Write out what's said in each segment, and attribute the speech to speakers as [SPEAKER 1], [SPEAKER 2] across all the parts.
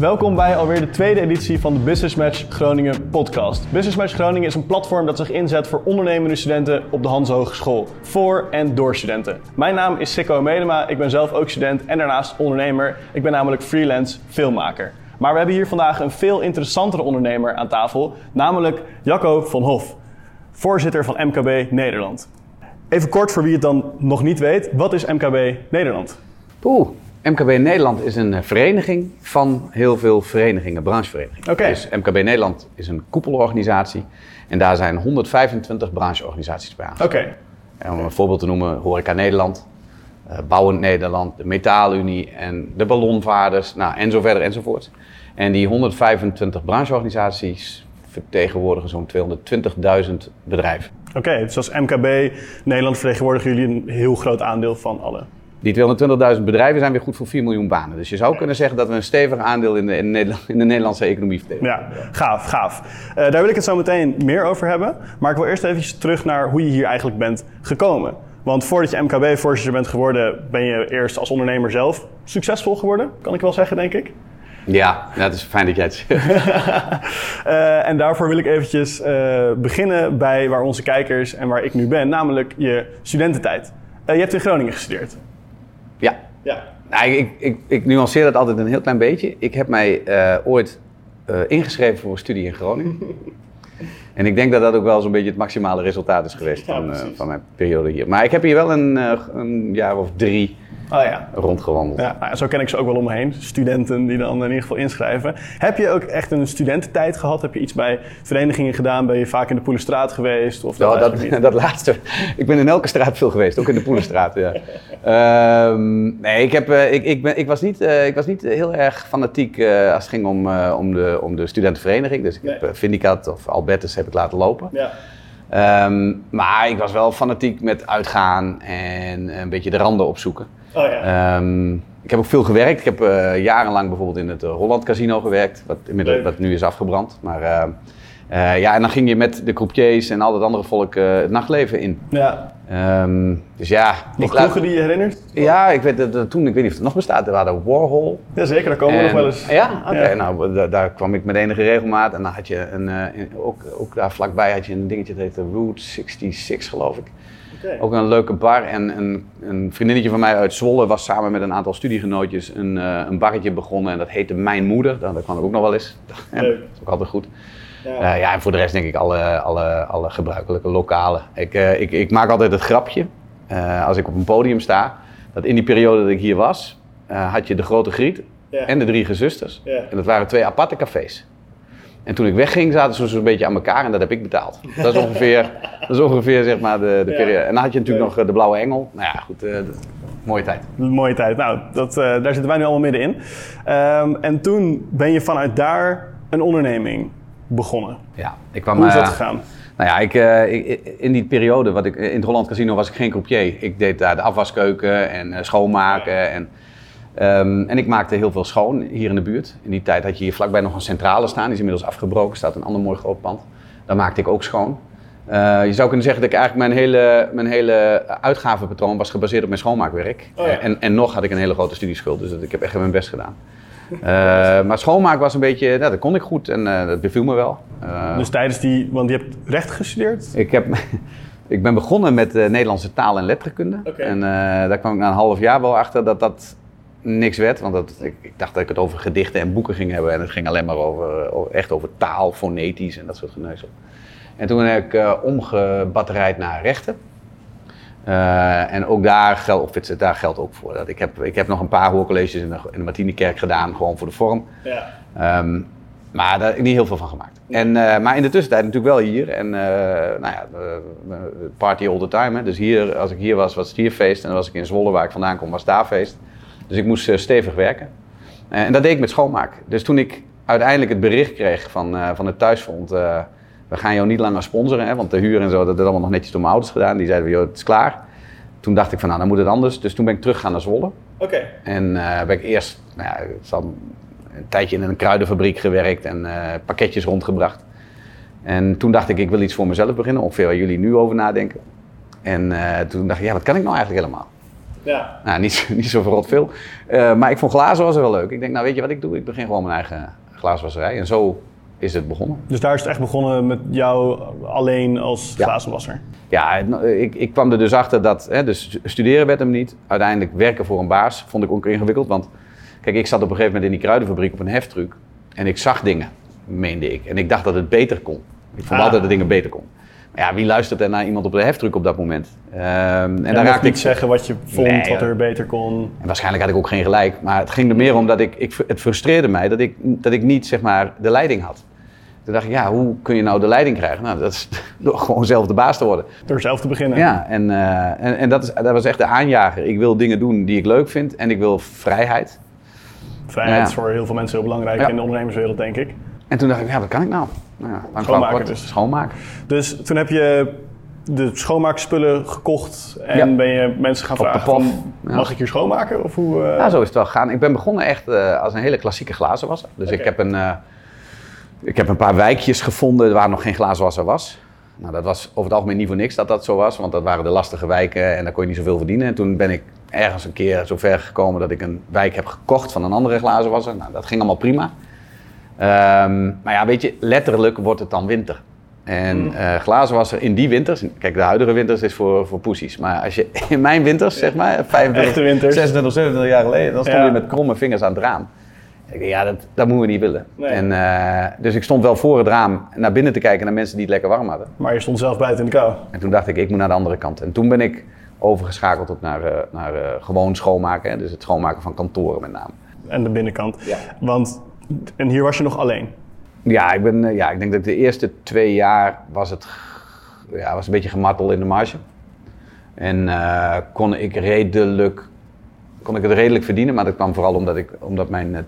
[SPEAKER 1] Welkom bij alweer de tweede editie van de Business Match Groningen podcast. Business Match Groningen is een platform dat zich inzet voor ondernemende studenten op de Hans Hogeschool. Voor en door studenten. Mijn naam is Sikko Medema, ik ben zelf ook student en daarnaast ondernemer. Ik ben namelijk freelance filmmaker. Maar we hebben hier vandaag een veel interessantere ondernemer aan tafel, namelijk Jacco van Hof, voorzitter van MKB Nederland. Even kort voor wie het dan nog niet weet, wat is MKB Nederland?
[SPEAKER 2] Oeh, MKB Nederland is een eh, vereniging van heel veel verenigingen, brancheverenigingen.
[SPEAKER 1] Oké.
[SPEAKER 2] Dus MKB Nederland is een koepelorganisatie en daar zijn 125 brancheorganisaties bij aan.
[SPEAKER 1] Oké,
[SPEAKER 2] En om een voorbeeld te noemen, Horeca Nederland, eh, Bouwend Nederland, de Metaalunie en de Ballonvaarders, nou, en zo verder enzovoort. En die 125 brancheorganisaties vertegenwoordigen zo'n 220.000 bedrijven.
[SPEAKER 1] oké. dus als MKB Nederland vertegenwoordigen jullie een heel groot aandeel van alle.
[SPEAKER 2] Die 220.000 bedrijven zijn weer goed voor 4 miljoen banen. Dus je zou kunnen zeggen dat we een stevig aandeel in de, in de, Nederland- in de Nederlandse economie vertegenwoordigen.
[SPEAKER 1] Ja, gaaf, gaaf. Eh, daar wil ik het zo meteen meer over hebben. Maar ik wil eerst even terug naar hoe je hier eigenlijk bent gekomen. Want voordat je MKB-voorzitter bent geworden, ben je eerst als ondernemer zelf succesvol geworden. Kan ik wel zeggen, denk ik.
[SPEAKER 2] Ja, dat is fijn dat jij het zegt.
[SPEAKER 1] Eh, en daarvoor wil ik eventjes eh, beginnen bij waar onze kijkers en waar ik nu ben, namelijk je studententijd. Je hebt in Groningen gestudeerd.
[SPEAKER 2] Ja.
[SPEAKER 1] Ja.
[SPEAKER 2] Nou, ik, ik, ik nuanceer dat altijd een heel klein beetje. Ik heb mij eh, ooit eh, ingeschreven voor een studie in Groningen. en ik denk dat dat ook wel zo'n beetje het maximale resultaat is geweest
[SPEAKER 1] Ja,
[SPEAKER 2] van, eh, van mijn periode hier. Maar ik heb hier wel een, een jaar of drie
[SPEAKER 1] Oh ja.
[SPEAKER 2] rondgewandeld.
[SPEAKER 1] Ja, nou ja, zo ken ik ze ook wel om me heen. Studenten die dan in ieder geval inschrijven. Heb je ook echt een studententijd gehad? Heb je iets bij verenigingen gedaan? Ben je vaak in de Poelenstraat geweest? Of
[SPEAKER 2] Nou, dat,
[SPEAKER 1] niet?
[SPEAKER 2] dat laatste. Ik ben in elke straat veel geweest, ook in de Poelenstraat. Ja. Ehm, nee, ik, heb, eh, ik, ik, ben, ik, was niet, eh, ik was niet heel erg fanatiek eh, als het ging om, om, de, om de studentenvereniging. Dus ik heb
[SPEAKER 1] Nee.
[SPEAKER 2] Vindicat of Albertus heb ik laten lopen.
[SPEAKER 1] Ja.
[SPEAKER 2] Ehm, maar ik was wel fanatiek met uitgaan en een beetje de randen opzoeken.
[SPEAKER 1] Oh ja.
[SPEAKER 2] Ehm, ik heb ook veel gewerkt. Ik heb eh, jarenlang bijvoorbeeld in het eh, Holland Casino gewerkt, wat, inmiddels, wat nu is afgebrand. Maar eh, ja, en dan ging je met de croupiers en al dat andere volk het nachtleven in.
[SPEAKER 1] ja.
[SPEAKER 2] Ehm, dus ja,
[SPEAKER 1] Nog kroegen die je herinnert?
[SPEAKER 2] ja, ik weet dat dat toen, ik weet niet of het nog bestaat, er waren Warhol.
[SPEAKER 1] Jazeker, daar komen we nog wel eens.
[SPEAKER 2] Ja, oké.
[SPEAKER 1] Ja.
[SPEAKER 2] Nou, da- daar kwam ik met enige regelmaat. En dan had je een, in- ook, ook daar vlakbij had je een dingetje dat heette Route 66, geloof ik. Ook een leuke bar. En een, een vriendinnetje van mij uit Zwolle was samen met een aantal studiegenootjes een, eh, een barretje begonnen. En dat heette Mijn Moeder. Daar daar kwam ik ook nog wel eens.
[SPEAKER 1] Leuk.
[SPEAKER 2] dat is ook altijd goed.
[SPEAKER 1] Ja.
[SPEAKER 2] Eh, ja, en voor de rest denk ik alle, alle, alle gebruikelijke lokalen. Ik, eh, ik, ik maak altijd het grapje, als ik op een podium sta, dat in die periode dat ik hier was, had je de Grote Griet
[SPEAKER 1] Ja.
[SPEAKER 2] en de Drie Gezusters.
[SPEAKER 1] Ja.
[SPEAKER 2] En dat waren twee aparte cafés. En toen ik wegging, zaten ze zo'n beetje aan elkaar en dat heb ik betaald. Dat is ongeveer, dat is ongeveer zeg maar de, de
[SPEAKER 1] Ja.
[SPEAKER 2] periode. En dan had je natuurlijk nog eh, de Blauwe Engel. Nou ja, goed, eh, mooie tijd.
[SPEAKER 1] Mooie tijd. Nou, dat, eh, daar zitten wij nu allemaal middenin. Ehm en toen ben je vanuit daar een onderneming begonnen.
[SPEAKER 2] Ja, ik kwam,
[SPEAKER 1] Hoe is dat gegaan?
[SPEAKER 2] Nou ja, ik, ik- in die periode, wat ik, in het Holland Casino was ik geen croupier. Ik deed daar de afwaskeuken en schoonmaken. En, ehm, en ik maakte heel veel schoon hier in de buurt. In die tijd had je hier vlakbij nog een centrale staan. Die is inmiddels afgebroken, staat een ander mooi groot pand. Daar maakte ik ook schoon. Eh, je zou kunnen zeggen dat ik eigenlijk mijn hele, mijn hele uitgavenpatroon was gebaseerd op mijn schoonmaakwerk.
[SPEAKER 1] Oh ja.
[SPEAKER 2] en, en nog had ik een hele grote studieschuld, dus dat, ik heb echt mijn best gedaan. Eh, maar schoonmaak was een beetje, nou, dat kon ik goed en eh, dat beviel me wel.
[SPEAKER 1] Dus tijdens die, want je hebt recht gestudeerd?
[SPEAKER 2] ik, heb, ik ben begonnen met Nederlandse taal en letterkunde. En daar kwam ik na een half jaar wel achter dat dat niks werd. Want dat, ik, ik dacht dat ik het over gedichten en boeken ging hebben. En het ging alleen maar over, over- echt over taal, fonetisch en dat soort geneuzel. En toen heb ik eh, omgebatterijd naar rechten. Eh, en ook daar, geld, of het- daar geldt ook voor. Dat ik, heb, ik heb nog een paar hoorcolleges in de, in de Martinikerk gedaan, gewoon voor de vorm.
[SPEAKER 1] Ja.
[SPEAKER 2] Ehm, maar daar heb ik niet heel veel van gemaakt. En, eh, maar in de tussentijd natuurlijk wel hier. En eh, nou ja, eh, party all the time. Hè. Dus hier, als ik hier was, was het hier feest. En dan was ik in Zwolle, waar ik vandaan kom, was daar feest. Dus ik moest eh, stevig werken. Eh, en dat deed ik met schoonmaak. Dus toen ik uiteindelijk het bericht kreeg van, eh, van het thuisfront... we gaan jou niet langer sponsoren, hè, want de huur en zo, dat is allemaal nog netjes door mijn ouders gedaan. Die zeiden, joh, het is klaar. Toen dacht ik van, nou, dan moet het anders. Dus toen ben ik teruggegaan naar Zwolle.
[SPEAKER 1] Oké.
[SPEAKER 2] En ben ik eerst nou ja, een tijdje in een kruidenfabriek gewerkt en pakketjes rondgebracht. En toen dacht ik, ik wil iets voor mezelf beginnen, ongeveer waar jullie nu over nadenken. En toen dacht ik, ja, wat kan ik nou eigenlijk helemaal?
[SPEAKER 1] Ja.
[SPEAKER 2] Nou, niet, niet zo verrot veel. Uh, maar ik vond glazenwasser wel leuk. Ik denk, nou weet je wat ik doe? Ik begin gewoon mijn eigen glazenwasserij. En zo is het begonnen.
[SPEAKER 1] Dus daar is het echt begonnen met jou alleen als
[SPEAKER 2] Ja.
[SPEAKER 1] glazenwasser?
[SPEAKER 2] Ja, ik, ik kwam er dus achter dat, hè, dus studeren werd hem niet. Uiteindelijk werken voor een baas vond ik ook ingewikkeld. Want kijk, ik zat op een gegeven moment in die kruidenfabriek op een heftruck. En ik zag dingen, meende ik. En ik dacht dat het beter kon. Ik vond
[SPEAKER 1] Ah.
[SPEAKER 2] altijd dat dingen beter kon. Maar ja, wie luistert er naar iemand op de heftruck op dat moment? Ehm, en
[SPEAKER 1] En
[SPEAKER 2] daar raakte
[SPEAKER 1] niet
[SPEAKER 2] ik...
[SPEAKER 1] zeggen wat je vond,
[SPEAKER 2] Nee,
[SPEAKER 1] wat er beter kon.
[SPEAKER 2] En waarschijnlijk had ik ook geen gelijk. Maar het ging er meer om dat ik, ik het frustreerde mij dat ik, dat ik niet zeg maar, de leiding had. Toen dacht ik, ja, hoe kun je nou de leiding krijgen? Nou, dat is door gewoon zelf de baas te worden.
[SPEAKER 1] Door zelf te beginnen.
[SPEAKER 2] Ja, en, eh, en, en dat, is, dat was echt de aanjager. Ik wil dingen doen die ik leuk vind en ik wil vrijheid.
[SPEAKER 1] Vrijheid
[SPEAKER 2] Ja.
[SPEAKER 1] is voor heel veel mensen heel belangrijk
[SPEAKER 2] Ja.
[SPEAKER 1] in de ondernemerswereld, denk ik.
[SPEAKER 2] En toen dacht ik, ja, wat kan ik nou? nou ja, lang
[SPEAKER 1] Schoonmaken
[SPEAKER 2] kort,
[SPEAKER 1] dus.
[SPEAKER 2] Schoonmaken.
[SPEAKER 1] Dus toen heb je de schoonmaakspullen gekocht en
[SPEAKER 2] Ja.
[SPEAKER 1] ben je mensen gaan
[SPEAKER 2] Op
[SPEAKER 1] vragen
[SPEAKER 2] Ja.
[SPEAKER 1] mag ik hier schoonmaken? Of hoe,
[SPEAKER 2] Ja, zo is het wel gegaan. Ik ben begonnen echt eh, als een hele klassieke glazenwasser. Dus ik, heb een, eh, ik heb een paar wijkjes gevonden waar nog geen glazenwasser was. Nou, dat was over het algemeen niet voor niks dat dat zo was, want dat waren de lastige wijken en daar kon je niet zoveel verdienen. En toen ben ik ergens een keer zo ver gekomen dat ik een wijk heb gekocht van een andere glazenwasser. Nou, dat ging allemaal prima. Ehm, maar ja, weet je, letterlijk wordt het dan winter. En eh glazenwasser in die winters, kijk, de huidige winters is voor, voor poesies. Maar als je in mijn winters, zeg maar, 25,
[SPEAKER 1] Echte winters.
[SPEAKER 2] 26, 27 jaar geleden, dan stond
[SPEAKER 1] Ja.
[SPEAKER 2] je met kromme vingers aan het raam. Ik dacht, ja, dat, dat moeten we niet willen.
[SPEAKER 1] Nee.
[SPEAKER 2] En, eh, dus ik stond wel voor het raam naar binnen te kijken naar mensen die het lekker warm hadden.
[SPEAKER 1] Maar je stond zelf buiten in de kou.
[SPEAKER 2] En toen dacht ik, ik moet naar de andere kant. En toen ben ik overgeschakeld op naar, eh, naar gewoon schoonmaken. Hè? Dus het schoonmaken van kantoren met name.
[SPEAKER 1] En de binnenkant.
[SPEAKER 2] Ja.
[SPEAKER 1] Want, en hier was je nog alleen.
[SPEAKER 2] Ja, ik, ben, eh, ja, ik denk dat de eerste twee jaar was het ja, was een beetje gemartel in de marge. En eh, kon ik redelijk, kon ik het redelijk verdienen, maar dat kwam vooral omdat, ik, omdat mijn eh,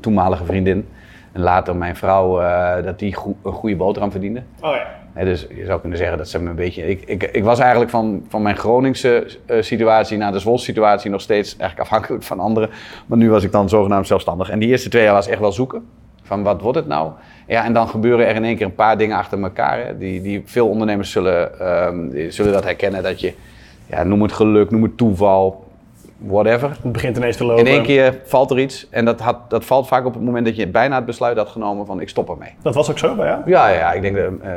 [SPEAKER 2] toenmalige vriendin en later mijn vrouw, eh, dat die een goede boterham verdiende.
[SPEAKER 1] Oh ja.
[SPEAKER 2] Dus je zou kunnen zeggen dat ze me een beetje. Ik, ik, ik was eigenlijk van, van mijn Groningse eh, situatie naar de Zwolse situatie nog steeds eigenlijk afhankelijk van anderen. Maar nu was ik dan zogenaamd zelfstandig. En die eerste twee jaar was echt wel zoeken. Van wat wordt het nou? Ja, en dan gebeuren er in één keer een paar dingen achter elkaar. Hè, die, die veel ondernemers zullen, ehm, zullen dat herkennen. Dat je, ja, noem het geluk, noem het toeval, whatever.
[SPEAKER 1] Het begint ineens te lopen.
[SPEAKER 2] In één keer valt er iets. En dat, had, dat valt vaak op het moment dat je bijna het besluit had genomen van ik stop ermee.
[SPEAKER 1] Dat was ook zo bij jou?
[SPEAKER 2] Ja, ja, ik denk dat eh,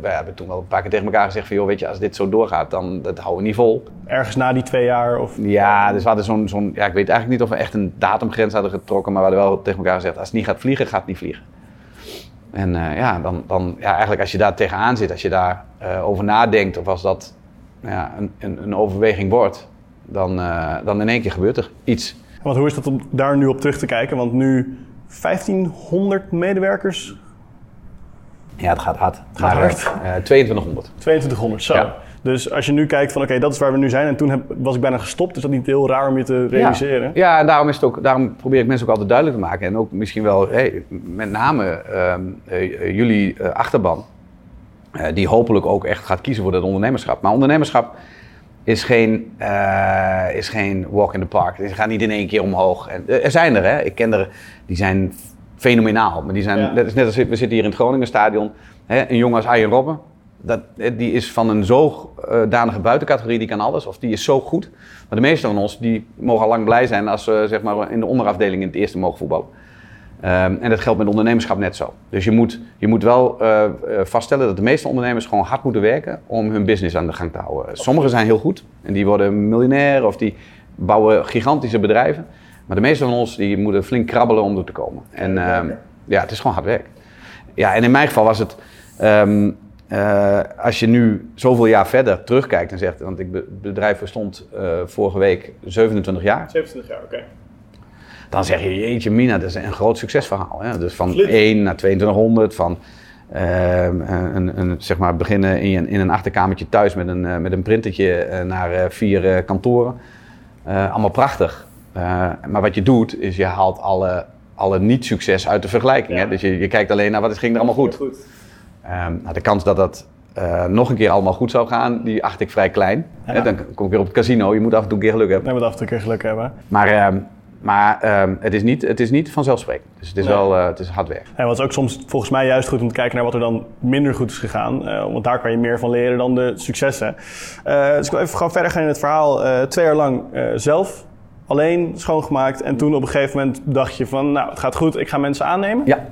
[SPEAKER 2] wij hebben toen wel een paar keer tegen elkaar gezegd van joh, weet je, als dit zo doorgaat, dan dat houden we niet vol.
[SPEAKER 1] Ergens na die twee jaar? Of...
[SPEAKER 2] Ja, dus we hadden zo'n, zo'n, ja, ik weet eigenlijk niet of we echt een datumgrens hadden getrokken, maar we hadden wel tegen elkaar gezegd, als het niet gaat vliegen, gaat het niet vliegen. En eh, ja, dan, dan, ja, eigenlijk als je daar tegenaan zit, als je daar over nadenkt, of als dat ja, een, een, een overweging wordt, dan, eh, dan in één keer gebeurt er iets.
[SPEAKER 1] Want hoe is dat om daar nu op terug te kijken? Want nu 1500 medewerkers,
[SPEAKER 2] Ja, het gaat hard.
[SPEAKER 1] gaat
[SPEAKER 2] Maar, eh,
[SPEAKER 1] hard.
[SPEAKER 2] eh, 2200.
[SPEAKER 1] 2200, zo.
[SPEAKER 2] Ja.
[SPEAKER 1] Dus als je nu kijkt van oké, dat is waar we nu zijn en toen heb, was ik bijna gestopt, is dat niet heel raar om je te realiseren?
[SPEAKER 2] Ja, ja en daarom, is het ook, daarom probeer ik mensen ook altijd duidelijk te maken. En ook misschien wel, hey, met name ehm, eh, jullie achterban, die hopelijk ook echt gaat kiezen voor dat ondernemerschap. Maar ondernemerschap is geen, eh, is geen walk in the park. Het gaat niet in één keer omhoog. En, eh, er zijn er, hè. ik ken er, die zijn fenomenaal. Maar die zijn,
[SPEAKER 1] Ja.
[SPEAKER 2] dat is net als we zitten hier in het Groningen stadion. Hè, een jongen als Arjen Robben, dat, eh, die is van een zodanige buitencategorie, die kan alles. Of die is zo goed. Maar de meeste van ons, die mogen al lang blij zijn als ze zeg maar, in de onderafdeling in het eerste mogen voetballen. Ehm, en dat geldt met ondernemerschap net zo. Dus je moet, je moet wel eh, eh, vaststellen dat de meeste ondernemers gewoon hard moeten werken om hun business aan de gang te houden. Sommigen zijn heel goed en die worden miljonair of die bouwen gigantische bedrijven. Maar de meeste van ons die moeten flink krabbelen om er te komen. En ehm, ja, het is gewoon hard werk. Ja, en in mijn geval was het. ehm, eh, als je nu zoveel jaar verder terugkijkt en zegt, want ik be- bedrijf bestond vorige week 27 jaar.
[SPEAKER 1] 27 jaar, oké.
[SPEAKER 2] Dan zeg je, jeetje mina, dat is een groot succesverhaal. Hè? Dus van
[SPEAKER 1] Absoluut.
[SPEAKER 2] 1 naar 2200, van ehm, een, een, zeg maar beginnen in, je- in een achterkamertje thuis met een, eh, met een printertje eh, naar eh, vier kantoren. Allemaal prachtig. Maar wat je doet, is je haalt alle, alle niet-succes uit de vergelijking.
[SPEAKER 1] Ja.
[SPEAKER 2] Hè? Dus je, je kijkt alleen naar wat is- ging er allemaal goed.
[SPEAKER 1] Goed.
[SPEAKER 2] Ehm, nou, de kans dat dat nog een keer allemaal goed zou gaan, die acht ik vrij klein.
[SPEAKER 1] Ja.
[SPEAKER 2] Dan kom ik weer op het casino, je moet af en toe een keer geluk hebben.
[SPEAKER 1] We het af en toe een keer geluk hebben.
[SPEAKER 2] Maar ehm, Maar ehm, het, is niet, het is niet vanzelfsprekend. Dus het is
[SPEAKER 1] Nee.
[SPEAKER 2] wel eh, het is hard werk.
[SPEAKER 1] En wat is ook soms volgens mij juist goed om te kijken naar wat er dan minder goed is gegaan. Eh, want daar kan je meer van leren dan de successen. Eh, dus ik wil even gewoon verder gaan in het verhaal. Twee jaar lang zelf, alleen schoongemaakt. En toen op een gegeven moment dacht je van, nou het gaat goed, ik ga mensen aannemen.
[SPEAKER 2] Ja.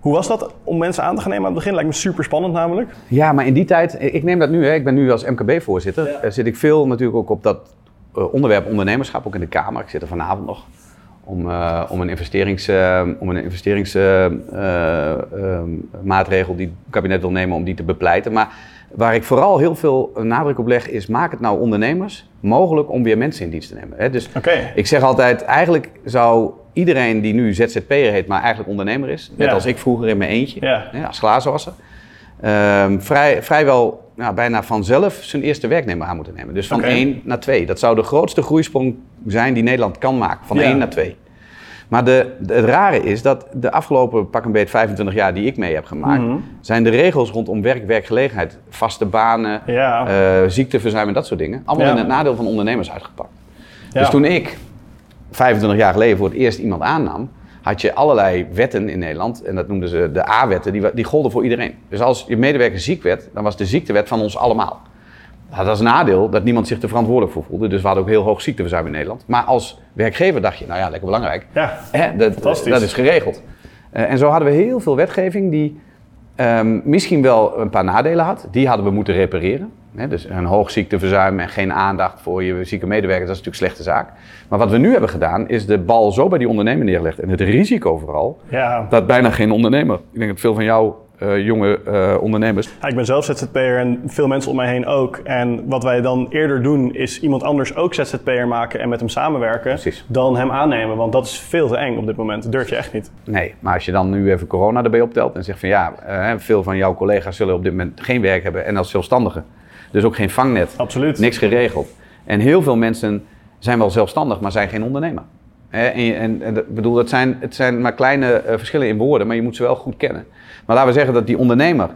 [SPEAKER 1] Hoe was dat om mensen aan te gaan nemen aan het begin? Lijkt me super spannend namelijk.
[SPEAKER 2] Ja, maar in die tijd, ik neem dat nu, hè, ik ben nu als MKB-voorzitter,
[SPEAKER 1] Ja.
[SPEAKER 2] zit ik veel natuurlijk ook op dat onderwerp ondernemerschap, ook in de Kamer. Ik zit er vanavond nog om, eh, om een investeringsmaatregel investerings, eh, eh, ehm, die het kabinet wil nemen, om die te bepleiten. Maar waar ik vooral heel veel nadruk op leg, is maak het nou ondernemers mogelijk om weer mensen in dienst te nemen. Hè? Dus ik zeg altijd, eigenlijk zou iedereen die nu ZZP'er heet, maar eigenlijk ondernemer is, net
[SPEAKER 1] Ja.
[SPEAKER 2] als ik vroeger in mijn eentje,
[SPEAKER 1] Ja.
[SPEAKER 2] hè, als glazenwasser, ehm, vrij, vrijwel ja, bijna vanzelf zijn eerste werknemer aan moeten nemen. Dus van
[SPEAKER 1] Oké.
[SPEAKER 2] 1 naar 2. Dat zou de grootste groeisprong zijn die Nederland kan maken, van
[SPEAKER 1] Ja.
[SPEAKER 2] 1 naar 2. Maar de, de- het rare is dat de afgelopen pak een beet 25 jaar die ik mee heb gemaakt,
[SPEAKER 1] Mhm.
[SPEAKER 2] zijn de regels rondom werk, werkgelegenheid, vaste banen,
[SPEAKER 1] Ja.
[SPEAKER 2] eh, ziekteverzuim en dat soort dingen, allemaal
[SPEAKER 1] Ja.
[SPEAKER 2] in het nadeel van ondernemers uitgepakt. Dus toen ik 25 jaar geleden voor het eerst iemand aannam, had je allerlei wetten in Nederland. En dat noemden ze de A-wetten, die, die golden voor iedereen. Dus als je medewerker ziek werd, dan was de ziektewet van ons allemaal. Dat had als nadeel dat niemand zich er verantwoordelijk voor voelde. Dus we hadden ook heel hoog ziekteverzuim in Nederland. Maar als werkgever dacht je, nou ja, lekker belangrijk.
[SPEAKER 1] Ja.
[SPEAKER 2] Hè, dat, dat is geregeld. Eh, en zo hadden we heel veel wetgeving die ehm, misschien wel een paar nadelen had. Die hadden we moeten repareren. Dus een hoog ziekteverzuim en geen aandacht voor je zieke medewerkers, dat is natuurlijk een slechte zaak. Maar wat we nu hebben gedaan, is de bal zo bij die ondernemer neergelegd. En het risico vooral,
[SPEAKER 1] Ja.
[SPEAKER 2] dat bijna geen ondernemer. Ik denk dat veel van jou, eh, jonge eh, ondernemers,
[SPEAKER 1] Ja, ik ben zelf ZZP'er en veel mensen om mij heen ook. En wat wij dan eerder doen is iemand anders ook ZZP'er maken en met hem samenwerken.
[SPEAKER 2] Precies.
[SPEAKER 1] Dan hem aannemen, want dat is veel te eng op dit moment. Dat durf je echt niet.
[SPEAKER 2] Nee, maar als je dan nu even corona erbij optelt en zegt van ja, eh, veel van jouw collega's zullen op dit moment geen werk hebben en als zelfstandigen. Dus ook geen vangnet,
[SPEAKER 1] Absoluut.
[SPEAKER 2] niks geregeld. En heel veel mensen zijn wel zelfstandig, maar zijn geen ondernemer. En, en, en bedoel, dat zijn, het zijn maar kleine eh, verschillen in woorden, maar je moet ze wel goed kennen. Maar laten we zeggen dat die ondernemer,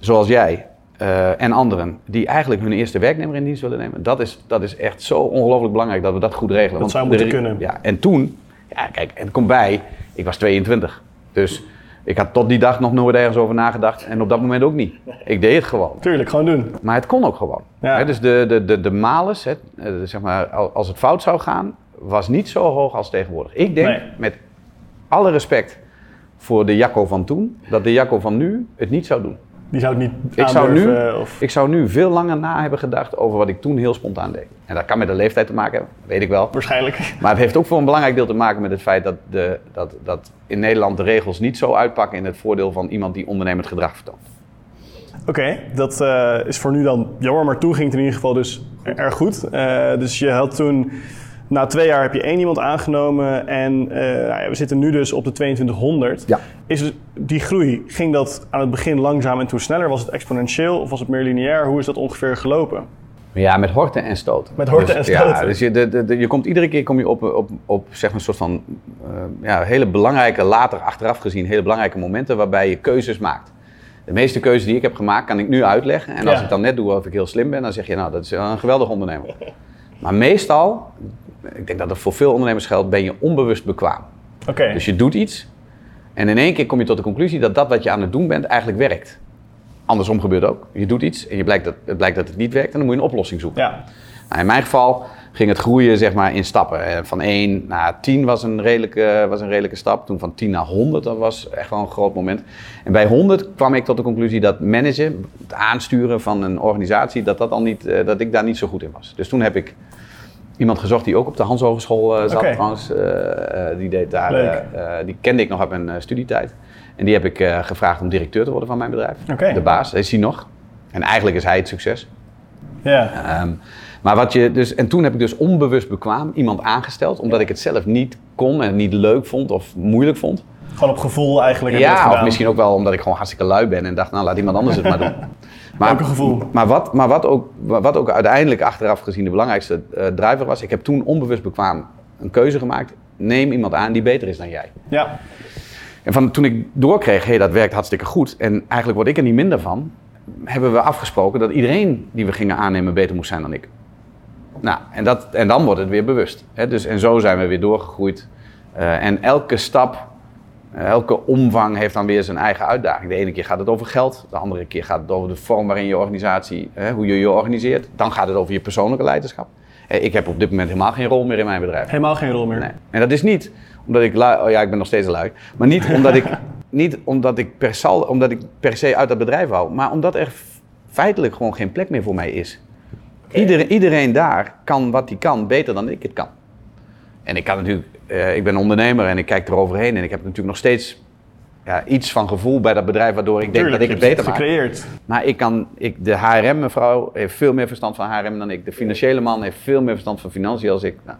[SPEAKER 2] zoals jij eh, en anderen, die eigenlijk hun eerste werknemer in dienst willen nemen, dat is, dat is echt zo ongelooflijk belangrijk dat we dat goed regelen.
[SPEAKER 1] Dat zou
[SPEAKER 2] de
[SPEAKER 1] moeten kunnen.
[SPEAKER 2] Ja, en toen, ja, kijk, het komt bij, ik was 22. Dus ik had tot die dag nog nooit ergens over nagedacht en op dat moment ook niet. Ik deed het gewoon.
[SPEAKER 1] Tuurlijk, gewoon doen.
[SPEAKER 2] Maar het kon ook gewoon.
[SPEAKER 1] Ja.
[SPEAKER 2] Hè, dus de, de, de, de malus, hè, eh, zeg maar, al- als het fout zou gaan, was niet zo hoog als tegenwoordig. Ik denk,
[SPEAKER 1] Nee.
[SPEAKER 2] met alle respect voor de Jacco van toen, dat de Jacco van nu het niet zou doen.
[SPEAKER 1] Die zou het niet
[SPEAKER 2] Ik zou, nu,
[SPEAKER 1] Of...
[SPEAKER 2] ik zou nu veel langer na hebben gedacht over wat ik toen heel spontaan deed. En dat kan met de leeftijd te maken hebben, weet ik wel.
[SPEAKER 1] Waarschijnlijk.
[SPEAKER 2] Maar het heeft ook voor een belangrijk deel te maken met het feit dat, de, dat, dat in Nederland de regels niet zo uitpakken in het voordeel van iemand die ondernemend gedrag vertoont.
[SPEAKER 1] Oké, dat eh, is voor nu dan jammer, maar toen ging het in ieder geval dus erg goed. Eh, dus je had toen, na twee jaar heb je één iemand aangenomen en eh, nou ja, we zitten nu dus op de 2200.
[SPEAKER 2] Ja.
[SPEAKER 1] Is het- die groei, ging dat aan het begin langzaam en toen sneller? Was het exponentieel of was het meer lineair? Hoe is dat ongeveer gelopen?
[SPEAKER 2] Ja, met horten en stoten.
[SPEAKER 1] Met horten
[SPEAKER 2] Dus,
[SPEAKER 1] en stoten.
[SPEAKER 2] Ja, dus je, de, de, de- je komt iedere keer kom je op, op, op zeg maar een soort van eh, ja, hele belangrijke, later achteraf gezien, hele belangrijke momenten waarbij je keuzes maakt. De meeste keuzes die ik heb gemaakt kan ik nu uitleggen. En als
[SPEAKER 1] Ja.
[SPEAKER 2] ik dan net doe of ik heel slim ben, dan zeg je nou, dat is een geweldig ondernemer. Maar meestal, ik denk dat dat voor veel ondernemers geldt, ben je onbewust bekwaam.
[SPEAKER 1] Oké,
[SPEAKER 2] Dus je doet iets en in één keer kom je tot de conclusie dat dat wat je aan het doen bent eigenlijk werkt. Andersom gebeurt ook. Je doet iets en je blijkt dat, het blijkt dat het niet werkt en dan moet je een oplossing zoeken.
[SPEAKER 1] ja.
[SPEAKER 2] Nou, in mijn geval ging het groeien zeg maar, in stappen. Eh, Van 1 naar 10 was een, redelijke, was een redelijke stap. Toen van 10 naar 100, dat was echt wel een groot moment. En bij 100 kwam ik tot de conclusie dat managen, het aansturen van een organisatie, dat, dat, al niet, eh, dat ik daar niet zo goed in was. Dus toen heb ik iemand gezocht die ook op de Hans Hogeschool eh, zat trouwens. Eh, eh, die, deed daar,
[SPEAKER 1] Leuk.
[SPEAKER 2] die kende ik nog uit mijn studietijd. En die heb ik gevraagd om directeur te worden van mijn bedrijf. De baas, is hij nog. En eigenlijk is hij het succes.
[SPEAKER 1] ja.
[SPEAKER 2] Ehm, maar wat je dus, en toen heb ik dus onbewust bekwaam iemand aangesteld, omdat ik het zelf niet kon en niet leuk vond of moeilijk vond.
[SPEAKER 1] Gewoon op gevoel eigenlijk.
[SPEAKER 2] Ja, of misschien ook wel omdat ik gewoon hartstikke lui ben en dacht, nou laat iemand anders het maar doen. Maar,
[SPEAKER 1] gevoel?
[SPEAKER 2] Maar, wat, maar wat, ook, wat ook uiteindelijk achteraf gezien de belangrijkste eh, driver was, ik heb toen onbewust bekwaam een keuze gemaakt. Neem iemand aan die beter is dan jij.
[SPEAKER 1] Ja,
[SPEAKER 2] En van, toen ik doorkreeg, hé, dat werkt hartstikke goed. En eigenlijk word ik er niet minder van. Hebben we afgesproken dat iedereen die we gingen aannemen beter moest zijn dan ik. Nou, en, dat, en dan wordt het weer bewust. Hè? Dus, en zo zijn we weer doorgegroeid. Uh, en elke stap, elke omvang heeft dan weer zijn eigen uitdaging. De ene keer gaat het over geld, de andere keer gaat het over de vorm waarin je organisatie, hè, hoe je je organiseert. Dan gaat het over je persoonlijke leiderschap. Ik heb op dit moment helemaal geen rol meer in mijn bedrijf.
[SPEAKER 1] Helemaal geen rol meer?
[SPEAKER 2] Nee. En dat is niet omdat ik lui, oh ja, ik ben nog steeds lui, maar niet omdat ik, niet omdat ik, per, sal, omdat ik per se uit dat bedrijf hou, maar omdat er feitelijk gewoon geen plek meer voor mij is. Iedereen, iedereen daar kan wat hij kan, beter dan ik het kan. En ik kan natuurlijk, uh, ik ben ondernemer en ik kijk eroverheen en ik heb natuurlijk nog steeds ja, iets van gevoel bij dat bedrijf waardoor ik denk dat ik het beter maak.
[SPEAKER 1] gecreëerd.
[SPEAKER 2] Maar ik kan, ik, de HRM-mevrouw heeft veel meer verstand van HRM dan ik. De financiële man heeft veel meer verstand van financiën als ik. Nou,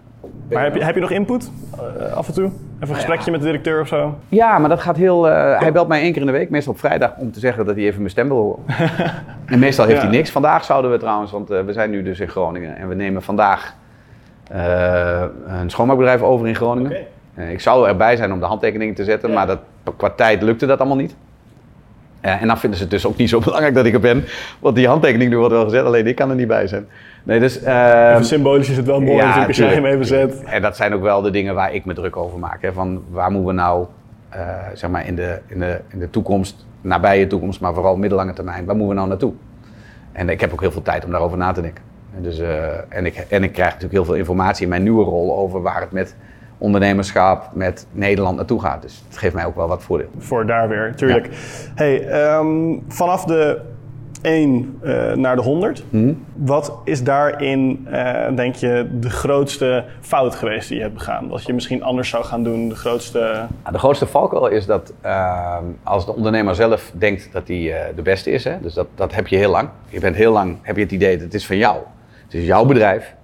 [SPEAKER 1] maar heb je, heb je nog input uh, af en toe? Even een gesprekje met de directeur of zo?
[SPEAKER 2] Ja, maar dat gaat heel. Uh, hij belt mij één keer in de week, meestal op vrijdag, om te zeggen dat hij even mijn stem wil horen. en meestal heeft ja. hij niks. Vandaag zouden we trouwens, want uh, we zijn nu dus in Groningen en we nemen vandaag een schoonmaakbedrijf over in Groningen. Okay. ik zou erbij zijn om de handtekening te zetten, ja. maar dat, qua tijd lukte dat allemaal niet. Uh, en dan vinden ze het dus ook niet zo belangrijk dat ik er ben. Want die handtekening nu wordt wel gezet, alleen ik kan er niet bij zijn. Nee, dus, uh,
[SPEAKER 1] even symbolisch is het wel mooi ja, als je hem even zet.
[SPEAKER 2] En dat zijn ook wel de dingen waar ik me druk over maak. Hè, van waar moeten we nou, uh, zeg maar in de, in, de, in de toekomst, nabije toekomst, maar vooral middellange termijn, waar moeten we nou naartoe? En ik heb ook heel veel tijd om daarover na te denken. En, dus, en, ik, en ik krijg natuurlijk heel veel informatie in mijn nieuwe rol over waar het met ondernemerschap met Nederland naartoe gaat. Dus het geeft mij ook wel wat voordeel.
[SPEAKER 1] Voor daar weer, tuurlijk. Hey, um, vanaf de 1 uh, naar de 100, hmm. wat is daarin, uh, denk je, de grootste fout geweest die je hebt begaan? Wat je misschien anders zou gaan doen, de grootste...
[SPEAKER 2] Nou, de grootste valkuil is dat uh, als de ondernemer zelf denkt dat hij eh, de beste is, hè, dus dat, dat heb je heel lang. Je bent heel lang, heb je het idee dat het is van jou. Het is jouw bedrijf,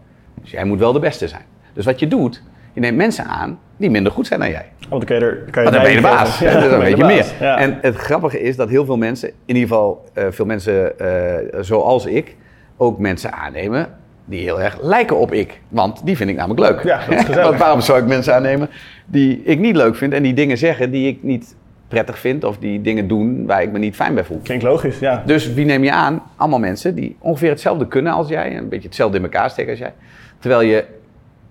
[SPEAKER 2] dus jij moet wel de beste zijn. Dus wat je doet, je neemt mensen aan die minder goed zijn dan jij.
[SPEAKER 1] Want dan, kan je er, kan je
[SPEAKER 2] dan ben je de baas. Ja, dan weet je meer. Ja. En het grappige is dat heel veel mensen, in ieder geval uh, veel mensen uh, zoals ik, ook mensen aannemen die heel erg lijken op ik. Want die vind ik namelijk leuk.
[SPEAKER 1] Ja, dat is
[SPEAKER 2] Want waarom zou ik mensen aannemen die ik niet leuk vind en die dingen zeggen die ik niet prettig vind of die dingen doen waar ik me niet fijn bij voel.
[SPEAKER 1] Klinkt logisch, ja.
[SPEAKER 2] Dus wie neem je aan? Allemaal mensen die ongeveer hetzelfde kunnen als jij, een beetje hetzelfde in elkaar steken als jij. Terwijl je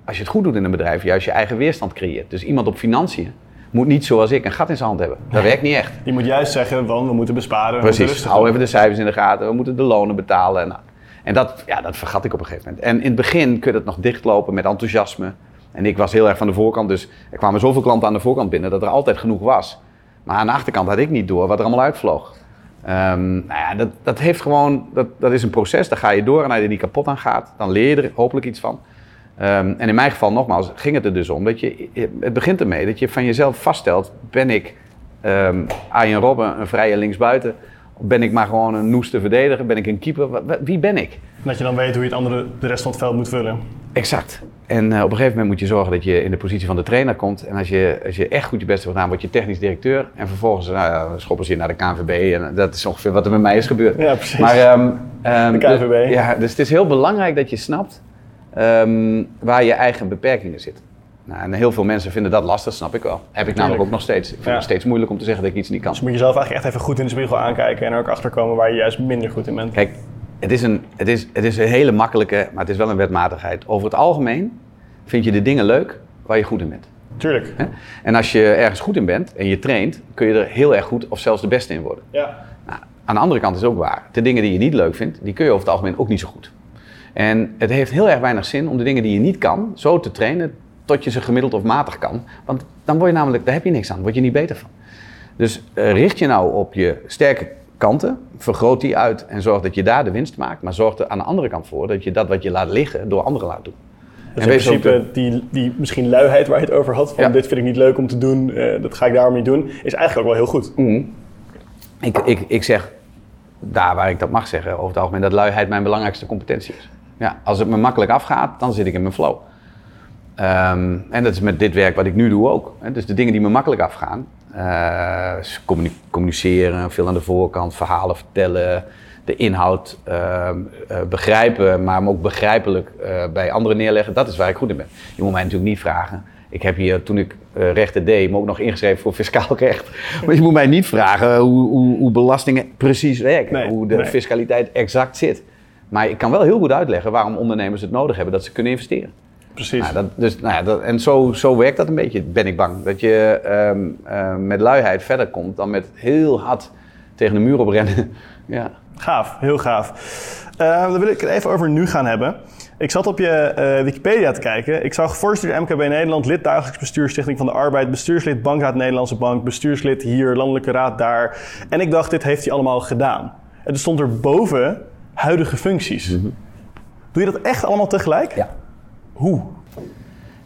[SPEAKER 2] als je het goed doet in een bedrijf, juist je eigen weerstand creëert. Dus iemand op financiën moet niet zoals ik een gat in zijn hand hebben. Dat werkt niet echt.
[SPEAKER 1] Die moet juist zeggen van we moeten besparen. We
[SPEAKER 2] Precies,
[SPEAKER 1] moeten
[SPEAKER 2] hou even de cijfers in de gaten, we moeten de lonen betalen. En, en dat, ja, dat vergat ik op een gegeven moment. En in het begin kun je het nog dichtlopen met enthousiasme. En ik was heel erg van de voorkant, dus er kwamen zoveel klanten aan de voorkant binnen dat er altijd genoeg was. Maar aan de achterkant had ik niet door wat er allemaal uitvloog. Um, nou ja, dat, dat heeft gewoon, dat, dat is een proces, daar ga je door en als je er niet kapot aan gaat, dan leer je er hopelijk iets van. Um, en in mijn geval, nogmaals, ging het er dus om dat je, het begint ermee dat je van jezelf vaststelt, ben ik um, Arjen Robben, een vrije linksbuiten, ben ik maar gewoon een noeste verdediger, ben ik een keeper, wie ben ik?
[SPEAKER 1] Dat je dan weet hoe je het andere, de rest van het veld moet vullen.
[SPEAKER 2] Exact. En uh, op een gegeven moment moet je zorgen dat je in de positie van de trainer komt. En als je, als je echt goed je best hebt gedaan, word je technisch directeur. En vervolgens nou ja, schoppen ze je naar de KNVB. En dat is ongeveer wat er met mij is gebeurd.
[SPEAKER 1] Ja, precies.
[SPEAKER 2] Maar, um,
[SPEAKER 1] de KNVB.
[SPEAKER 2] Dus, ja, dus het is heel belangrijk dat je snapt um, waar je eigen beperkingen zitten. Nou, en heel veel mensen vinden dat lastig, snap ik wel. Heb ik namelijk ook nog steeds. Ik vind ja. het steeds moeilijk om te zeggen dat ik iets niet kan.
[SPEAKER 1] Dus moet je zelf eigenlijk echt even goed in de spiegel aankijken en er ook achterkomen waar je juist minder goed in bent.
[SPEAKER 2] Kijk, het is, een, het, is, het is een hele makkelijke, maar het is wel een wetmatigheid. Over het algemeen vind je de dingen leuk waar je goed in bent.
[SPEAKER 1] Tuurlijk.
[SPEAKER 2] En als je ergens goed in bent en je traint, kun je er heel erg goed of zelfs de beste in worden.
[SPEAKER 1] Ja.
[SPEAKER 2] Nou, aan de andere kant is het ook waar. De dingen die je niet leuk vindt, die kun je over het algemeen ook niet zo goed. En het heeft heel erg weinig zin om de dingen die je niet kan, zo te trainen tot je ze gemiddeld of matig kan. Want dan word je namelijk, daar heb je niks aan, word je niet beter van. Dus uh, richt je nou op je sterke kanten, vergroot die uit en zorg dat je daar de winst maakt. Maar zorg er aan de andere kant voor dat je dat wat je laat liggen door anderen laat doen.
[SPEAKER 1] Dus en in principe die, die misschien luiheid waar je het over had, van ja. dit vind ik niet leuk om te doen, uh, dat ga ik daarom niet doen, is eigenlijk ook wel heel goed.
[SPEAKER 2] Mm. Ik, ik, ik zeg, daar waar ik dat mag zeggen, over het algemeen, dat luiheid mijn belangrijkste competentie is. Ja, als het me makkelijk afgaat, dan zit ik in mijn flow. Um, en dat is met dit werk wat ik nu doe ook. Dus de dingen die me makkelijk afgaan. Uh, communiceren, veel aan de voorkant, verhalen vertellen, de inhoud uh, uh, begrijpen, maar ook begrijpelijk uh, bij anderen neerleggen. Dat is waar ik goed in ben. Je moet mij natuurlijk niet vragen. Ik heb hier, toen ik rechten deed, me ook nog ingeschreven voor fiscaal recht. Maar je moet mij niet vragen hoe, hoe, hoe belastingen precies werken. Nee, hoe de nee. fiscaliteit exact zit. Maar ik kan wel heel goed uitleggen waarom ondernemers het nodig hebben dat ze kunnen investeren.
[SPEAKER 1] Precies.
[SPEAKER 2] Nou, dat, dus, nou ja, dat, en zo, zo werkt dat een beetje, ben ik bang. Dat je ehm, eh, met luiheid verder komt dan met heel hard tegen de muur oprennen. ja.
[SPEAKER 1] Gaaf, heel gaaf. Uh, dan wil ik het even over nu gaan hebben. Ik zat op je eh, Wikipedia te kijken. Ik zag voorzitter MKB Nederland, lid dagelijks bestuur Stichting van de Arbeid, bestuurslid Bankraad Nederlandse Bank, bestuurslid hier, Landelijke Raad daar. En ik dacht, dit heeft hij allemaal gedaan. En er stond er boven huidige functies.
[SPEAKER 2] Mhm.
[SPEAKER 1] Doe je dat echt allemaal tegelijk?
[SPEAKER 2] Ja.
[SPEAKER 1] Hoe?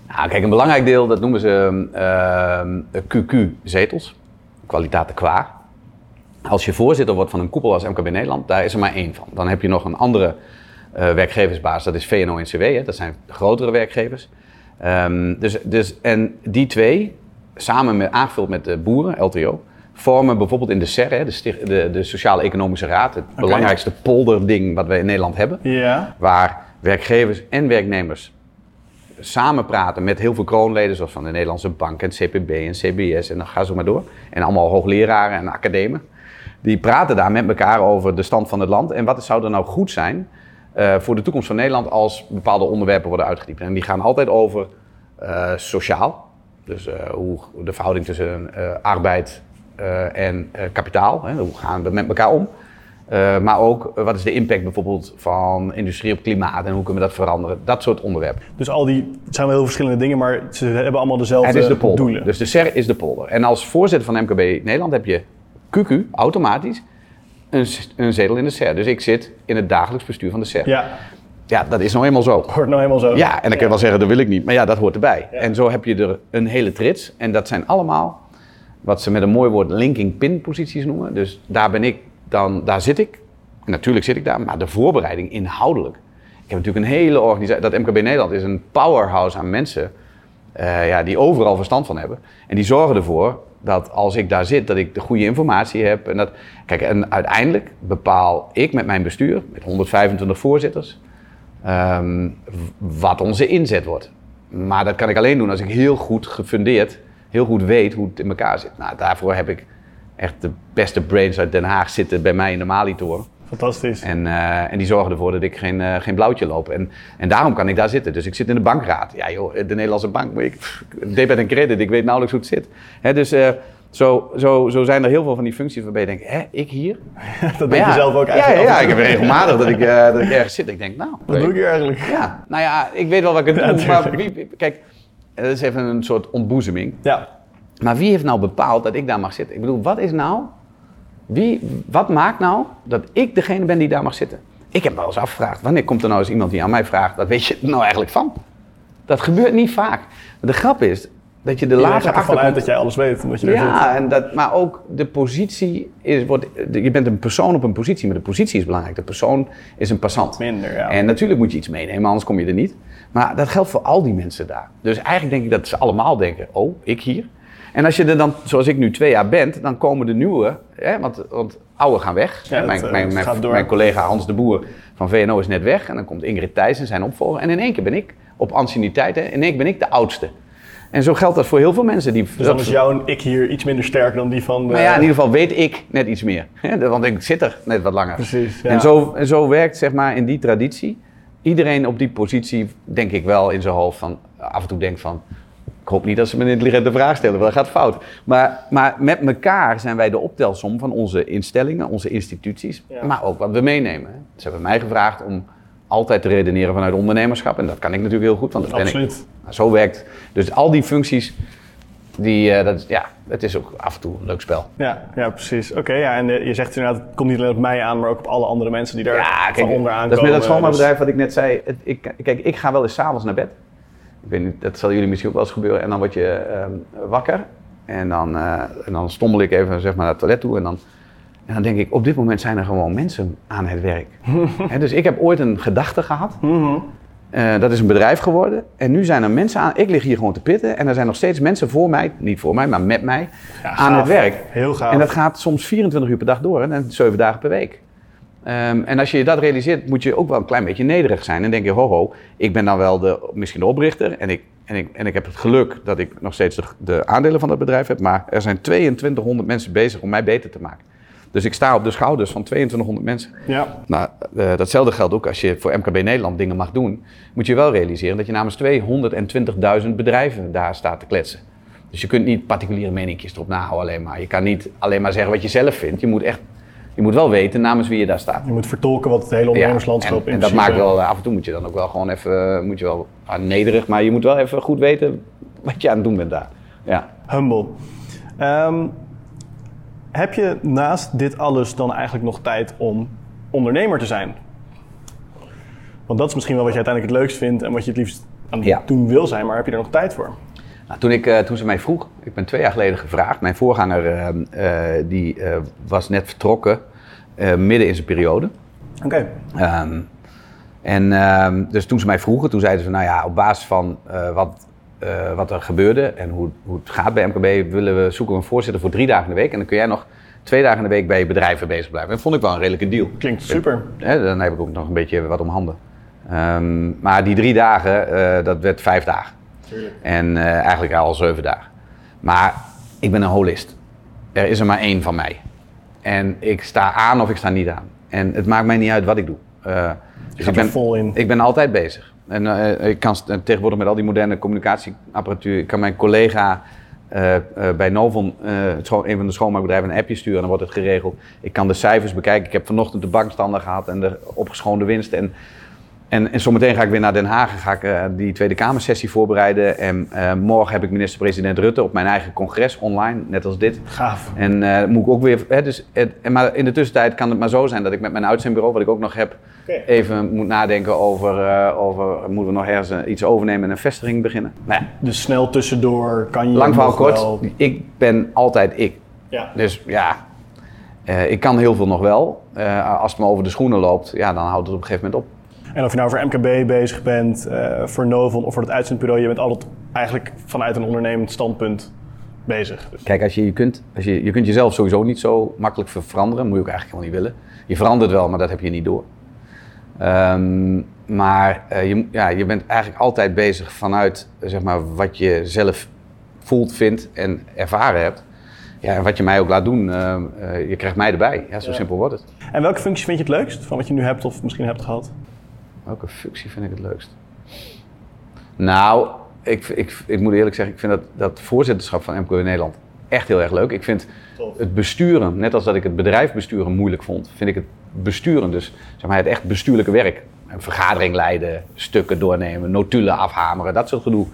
[SPEAKER 2] Nou, kijk, een belangrijk deel, dat noemen ze uh, QQ-zetels. Kwaliteit qua. Als je voorzitter wordt van een koepel als MKB Nederland, daar is er maar één van. Dan heb je nog een andere uh, werkgeversbaas, dat is VNO-NCW. Hè? Dat zijn grotere werkgevers. Um, dus, dus, en die twee, samen met, aangevuld met de boeren, LTO, vormen bijvoorbeeld in de SER, hè, de, de, de Sociale Economische Raad, het okay. belangrijkste polderding wat we in Nederland hebben.
[SPEAKER 1] Ja.
[SPEAKER 2] Waar werkgevers en werknemers samen praten met heel veel kroonleden, zoals van de Nederlandse Bank en CPB en CBS en dan ga zo maar door. En allemaal hoogleraren en academen. Die praten daar met elkaar over de stand van het land en wat zou er nou goed zijn uh, voor de toekomst van Nederland als bepaalde onderwerpen worden uitgediept. En die gaan altijd over uh, sociaal, dus uh, hoe de verhouding tussen arbeid en kapitaal, hè, hoe gaan we met elkaar om. Uh, maar ook uh, wat is de impact bijvoorbeeld van industrie op klimaat en hoe kunnen we dat veranderen? Dat soort onderwerpen.
[SPEAKER 1] Dus al die, het zijn wel heel verschillende dingen, maar ze hebben allemaal dezelfde
[SPEAKER 2] het is de polder.
[SPEAKER 1] doelen.
[SPEAKER 2] Dus de SER is de polder. En als voorzitter van MKB Nederland heb je QQ automatisch een, een zetel in de SER. Dus ik zit in het dagelijks bestuur van de SER.
[SPEAKER 1] Ja.
[SPEAKER 2] Ja, dat is nou eenmaal zo.
[SPEAKER 1] Hoort nou eenmaal zo.
[SPEAKER 2] Ja, en dan kun je wel zeggen, dat wil ik niet. Maar ja, dat hoort erbij. Ja. En zo heb je er een hele trits. En dat zijn allemaal, wat ze met een mooi woord linking pin posities noemen. Dus daar ben ik dan, daar zit ik. Natuurlijk zit ik daar, maar de voorbereiding inhoudelijk. Ik heb natuurlijk een hele organisatie. Dat MKB Nederland is een powerhouse aan mensen. Uh, ja, die overal verstand van hebben. En die zorgen ervoor dat als ik daar zit, dat ik de goede informatie heb. En dat, kijk, en uiteindelijk bepaal ik met mijn bestuur, met 125 voorzitters, um, wat onze inzet wordt. Maar dat kan ik alleen doen als ik heel goed gefundeerd, heel goed weet hoe het in elkaar zit. Nou, daarvoor heb ik echt de beste brains uit Den Haag zitten bij mij in de Mali-toren.
[SPEAKER 1] Fantastisch.
[SPEAKER 2] En, uh, en die zorgen ervoor dat ik geen, uh, geen blauwtje loop. En, en daarom kan ik daar zitten. Dus ik zit in de bankraad. Ja joh, de Nederlandse bank, ik, debet en credit, ik weet nauwelijks hoe het zit. Hè, dus uh, zo, zo, zo zijn er heel veel van die functies waarbij je denkt, hè, ik hier?
[SPEAKER 1] dat denk ja, je zelf ook
[SPEAKER 2] ja,
[SPEAKER 1] eigenlijk.
[SPEAKER 2] Ja, ja, ik heb regelmatig dat ik, dat ik ergens zit. Ik denk, nou...
[SPEAKER 1] Wat doe ik hier eigenlijk?
[SPEAKER 2] Ja, nou ja, ik weet wel wat ik het doe. maar wie, kijk, dat is even een soort ontboezeming.
[SPEAKER 1] Ja.
[SPEAKER 2] Maar wie heeft nou bepaald dat ik daar mag zitten? Ik bedoel, wat is nou wie, wat maakt nou dat ik degene ben die daar mag zitten? Ik heb me wel eens afgevraagd, wanneer komt er nou eens iemand die aan mij vraagt, wat weet je er nou eigenlijk van? Dat gebeurt niet vaak. De grap is dat je de later
[SPEAKER 1] gaat uit dat jij alles weet. Omdat je
[SPEAKER 2] ja,
[SPEAKER 1] zit.
[SPEAKER 2] en dat, maar ook de positie is, wordt, je bent een persoon op een positie, maar de positie is belangrijk. De persoon is een passant.
[SPEAKER 1] Minder, ja.
[SPEAKER 2] En natuurlijk moet je iets meenemen, anders kom je er niet. Maar dat geldt voor al die mensen daar. Dus eigenlijk denk ik dat ze allemaal denken, oh, ik hier? En als je er dan, zoals ik nu twee jaar ben, dan komen de nieuwe, hè, want, want oude gaan weg.
[SPEAKER 1] Ja,
[SPEAKER 2] mijn,
[SPEAKER 1] dat,
[SPEAKER 2] mijn, mijn, collega Hans de Boer van VNO is net weg. En dan komt Ingrid Thijssen, zijn opvolger. En in één keer ben ik, op anciëniteit, hè, in één keer ben ik de oudste. En zo geldt dat voor heel veel mensen. Die,
[SPEAKER 1] Dus dan is jouw ik hier iets minder sterk dan die van... De...
[SPEAKER 2] Maar ja, in ieder geval weet ik net iets meer. Hè, want ik zit er net wat langer.
[SPEAKER 1] Precies, ja.
[SPEAKER 2] En, zo, en zo werkt, zeg maar, in die traditie. Iedereen op die positie, denk ik wel in zijn hoofd van... Af en toe denkt van... Ik hoop niet dat ze me een intelligente vraag stellen, want dat gaat fout. Maar, maar met elkaar zijn wij de optelsom van onze instellingen, onze instituties,
[SPEAKER 1] Ja.
[SPEAKER 2] maar ook wat we meenemen. Ze hebben mij gevraagd om altijd te redeneren vanuit ondernemerschap. En dat kan ik natuurlijk heel goed, want dat ben ik.
[SPEAKER 1] Absoluut.
[SPEAKER 2] Nou, Zo werkt. Dus al die functies, die, eh, dat, is- ja, het is ook af en toe een leuk spel.
[SPEAKER 1] Ja, ja, precies. Oké, ja, en eh, je zegt inderdaad, het komt niet alleen op mij aan, maar ook op alle andere mensen die daar
[SPEAKER 2] Ja,
[SPEAKER 1] van
[SPEAKER 2] kijk,
[SPEAKER 1] onderaan
[SPEAKER 2] dat is met dat
[SPEAKER 1] komen.
[SPEAKER 2] schoonmaakbedrijf wat ik net zei. Het, ik, kijk, ik ga wel eens s'avonds naar bed. Ik weet niet, dat zal jullie misschien ook wel eens gebeuren. En dan word je ehm, wakker. En dan, eh, en dan stommel ik even zeg maar, naar het toilet toe. En dan, en dan denk ik, op dit moment zijn er gewoon mensen aan het werk. Dus ik heb ooit een gedachte gehad.
[SPEAKER 1] Mhm.
[SPEAKER 2] Eh, dat is een bedrijf geworden. En nu zijn er mensen aan. Ik lig hier gewoon te pitten. En er zijn nog steeds mensen voor mij, niet voor mij, maar met mij,
[SPEAKER 1] Ja,
[SPEAKER 2] aan
[SPEAKER 1] gaaf.
[SPEAKER 2] het werk.
[SPEAKER 1] Heel gaaf.
[SPEAKER 2] En dat gaat soms 24 uur per dag door. hè, En 7 dagen per week. Ehm, en als je dat realiseert, moet je ook wel een klein beetje nederig zijn. En denk je, ho ho, ik ben dan wel de, misschien de oprichter. En ik, en, ik, en ik heb het geluk dat ik nog steeds de, de aandelen van dat bedrijf heb. Maar er zijn 2200 mensen bezig om mij beter te maken. Dus ik sta op de schouders van 2200 mensen.
[SPEAKER 1] Ja.
[SPEAKER 2] Nou, eh, datzelfde geldt ook als je voor MKB Nederland dingen mag doen. Moet je wel realiseren dat je namens 220.000 bedrijven daar staat te kletsen. Dus je kunt niet particuliere meningjes erop nahouden alleen maar. Je kan niet alleen maar zeggen wat je zelf vindt. Je moet echt, je moet wel weten namens wie je daar staat.
[SPEAKER 1] Je moet vertolken wat het hele ondernemerslandschap
[SPEAKER 2] en,
[SPEAKER 1] in
[SPEAKER 2] en dat maakt wel, eh, af en toe moet je dan ook wel gewoon even, moet je wel ah, nederig, maar je moet wel even goed weten wat je aan het doen bent daar. Ja.
[SPEAKER 1] Humble. Ehm, heb je naast dit alles dan eigenlijk nog tijd om ondernemer te zijn? Want dat is misschien wel wat je uiteindelijk het leukst vindt en wat je het liefst aan het
[SPEAKER 2] Ja.
[SPEAKER 1] doen wil zijn, maar heb je er nog tijd voor?
[SPEAKER 2] Nou, toen, ik, eh, toen ze mij vroeg, ik ben twee jaar geleden gevraagd. Mijn voorganger eh, eh, die, was net vertrokken, midden in zijn periode.
[SPEAKER 1] Oké.
[SPEAKER 2] Ehm, en ehm, dus toen ze mij vroegen, toen zeiden ze, nou ja, op basis van wat, wat er gebeurde en hoe, hoe het gaat bij MKB, willen we, zoeken we een voorzitter voor drie dagen in de week. En dan kun jij nog twee dagen in de week bij je bedrijven bezig blijven. Dat vond ik wel een redelijke deal.
[SPEAKER 1] Klinkt super.
[SPEAKER 2] Dan heb ik ook nog een beetje wat om handen. Ehm, maar die drie dagen, dat werd vijf dagen. En eh, eigenlijk al zeven dagen. Maar ik ben een holist. Er is er maar één van mij. En ik sta aan of ik sta niet aan. En het maakt mij niet uit wat ik doe. Dus ik ben,
[SPEAKER 1] vol in.
[SPEAKER 2] Ik ben altijd bezig. En eh, ik kan tegenwoordig met al die moderne communicatieapparatuur, ik kan mijn collega bij Novon, het een van de schoonmaakbedrijven, een appje sturen en dan wordt het geregeld. Ik kan de cijfers bekijken. Ik heb vanochtend de bankstanden gehad en de opgeschoonde winst. En, en, en zometeen ga ik weer naar Den Haag en ga ik eh, die Tweede Kamersessie voorbereiden. En eh, morgen heb ik minister-president Rutte op mijn eigen congres online, net als dit.
[SPEAKER 1] Gaaf.
[SPEAKER 2] En eh, moet ik ook weer. Hè, dus, het- en maar in de tussentijd kan het maar zo zijn dat ik met mijn uitzendbureau, wat ik ook nog heb, even moet nadenken over, over moeten we nog ergens iets overnemen en een vestiging beginnen. Nou ja,
[SPEAKER 1] Dus snel tussendoor kan je
[SPEAKER 2] lang verhaal kort,
[SPEAKER 1] wel-
[SPEAKER 2] ik ben altijd ik.
[SPEAKER 1] Ja.
[SPEAKER 2] Dus ja, ik kan heel veel nog wel. Als het me over de schoenen loopt, ja, dan houdt het op een gegeven moment op.
[SPEAKER 1] En of je nou voor MKB bezig bent, eh, voor Novon of voor het uitzendbureau, je bent altijd eigenlijk vanuit een ondernemend standpunt bezig. Dus
[SPEAKER 2] Kijk, als je, je, kunt, als je, je kunt jezelf sowieso niet zo makkelijk ver- veranderen. Moet je ook eigenlijk helemaal niet willen. Je verandert wel, maar dat heb je niet door. Ehm, maar eh, je, ja, je bent eigenlijk altijd bezig vanuit eh, zeg maar, wat je zelf voelt, vindt en ervaren hebt. Ja, en wat je mij ook laat doen, je krijgt mij erbij. Ja, zo
[SPEAKER 1] Ja.
[SPEAKER 2] simpel wordt het.
[SPEAKER 1] En welke functie vind je het leukst van wat je nu hebt of misschien hebt gehad?
[SPEAKER 2] Welke functie vind ik het leukst? Nou, ik, ik, ik moet eerlijk zeggen, ik vind dat, dat voorzitterschap van MKB Nederland echt heel erg leuk. Ik vind
[SPEAKER 1] Tof.
[SPEAKER 2] het besturen, net als dat ik het bedrijf besturen moeilijk vond, vind ik het besturen, dus zeg maar het echt bestuurlijke werk. Een vergadering leiden, stukken doornemen, notulen afhameren, dat soort gedoe.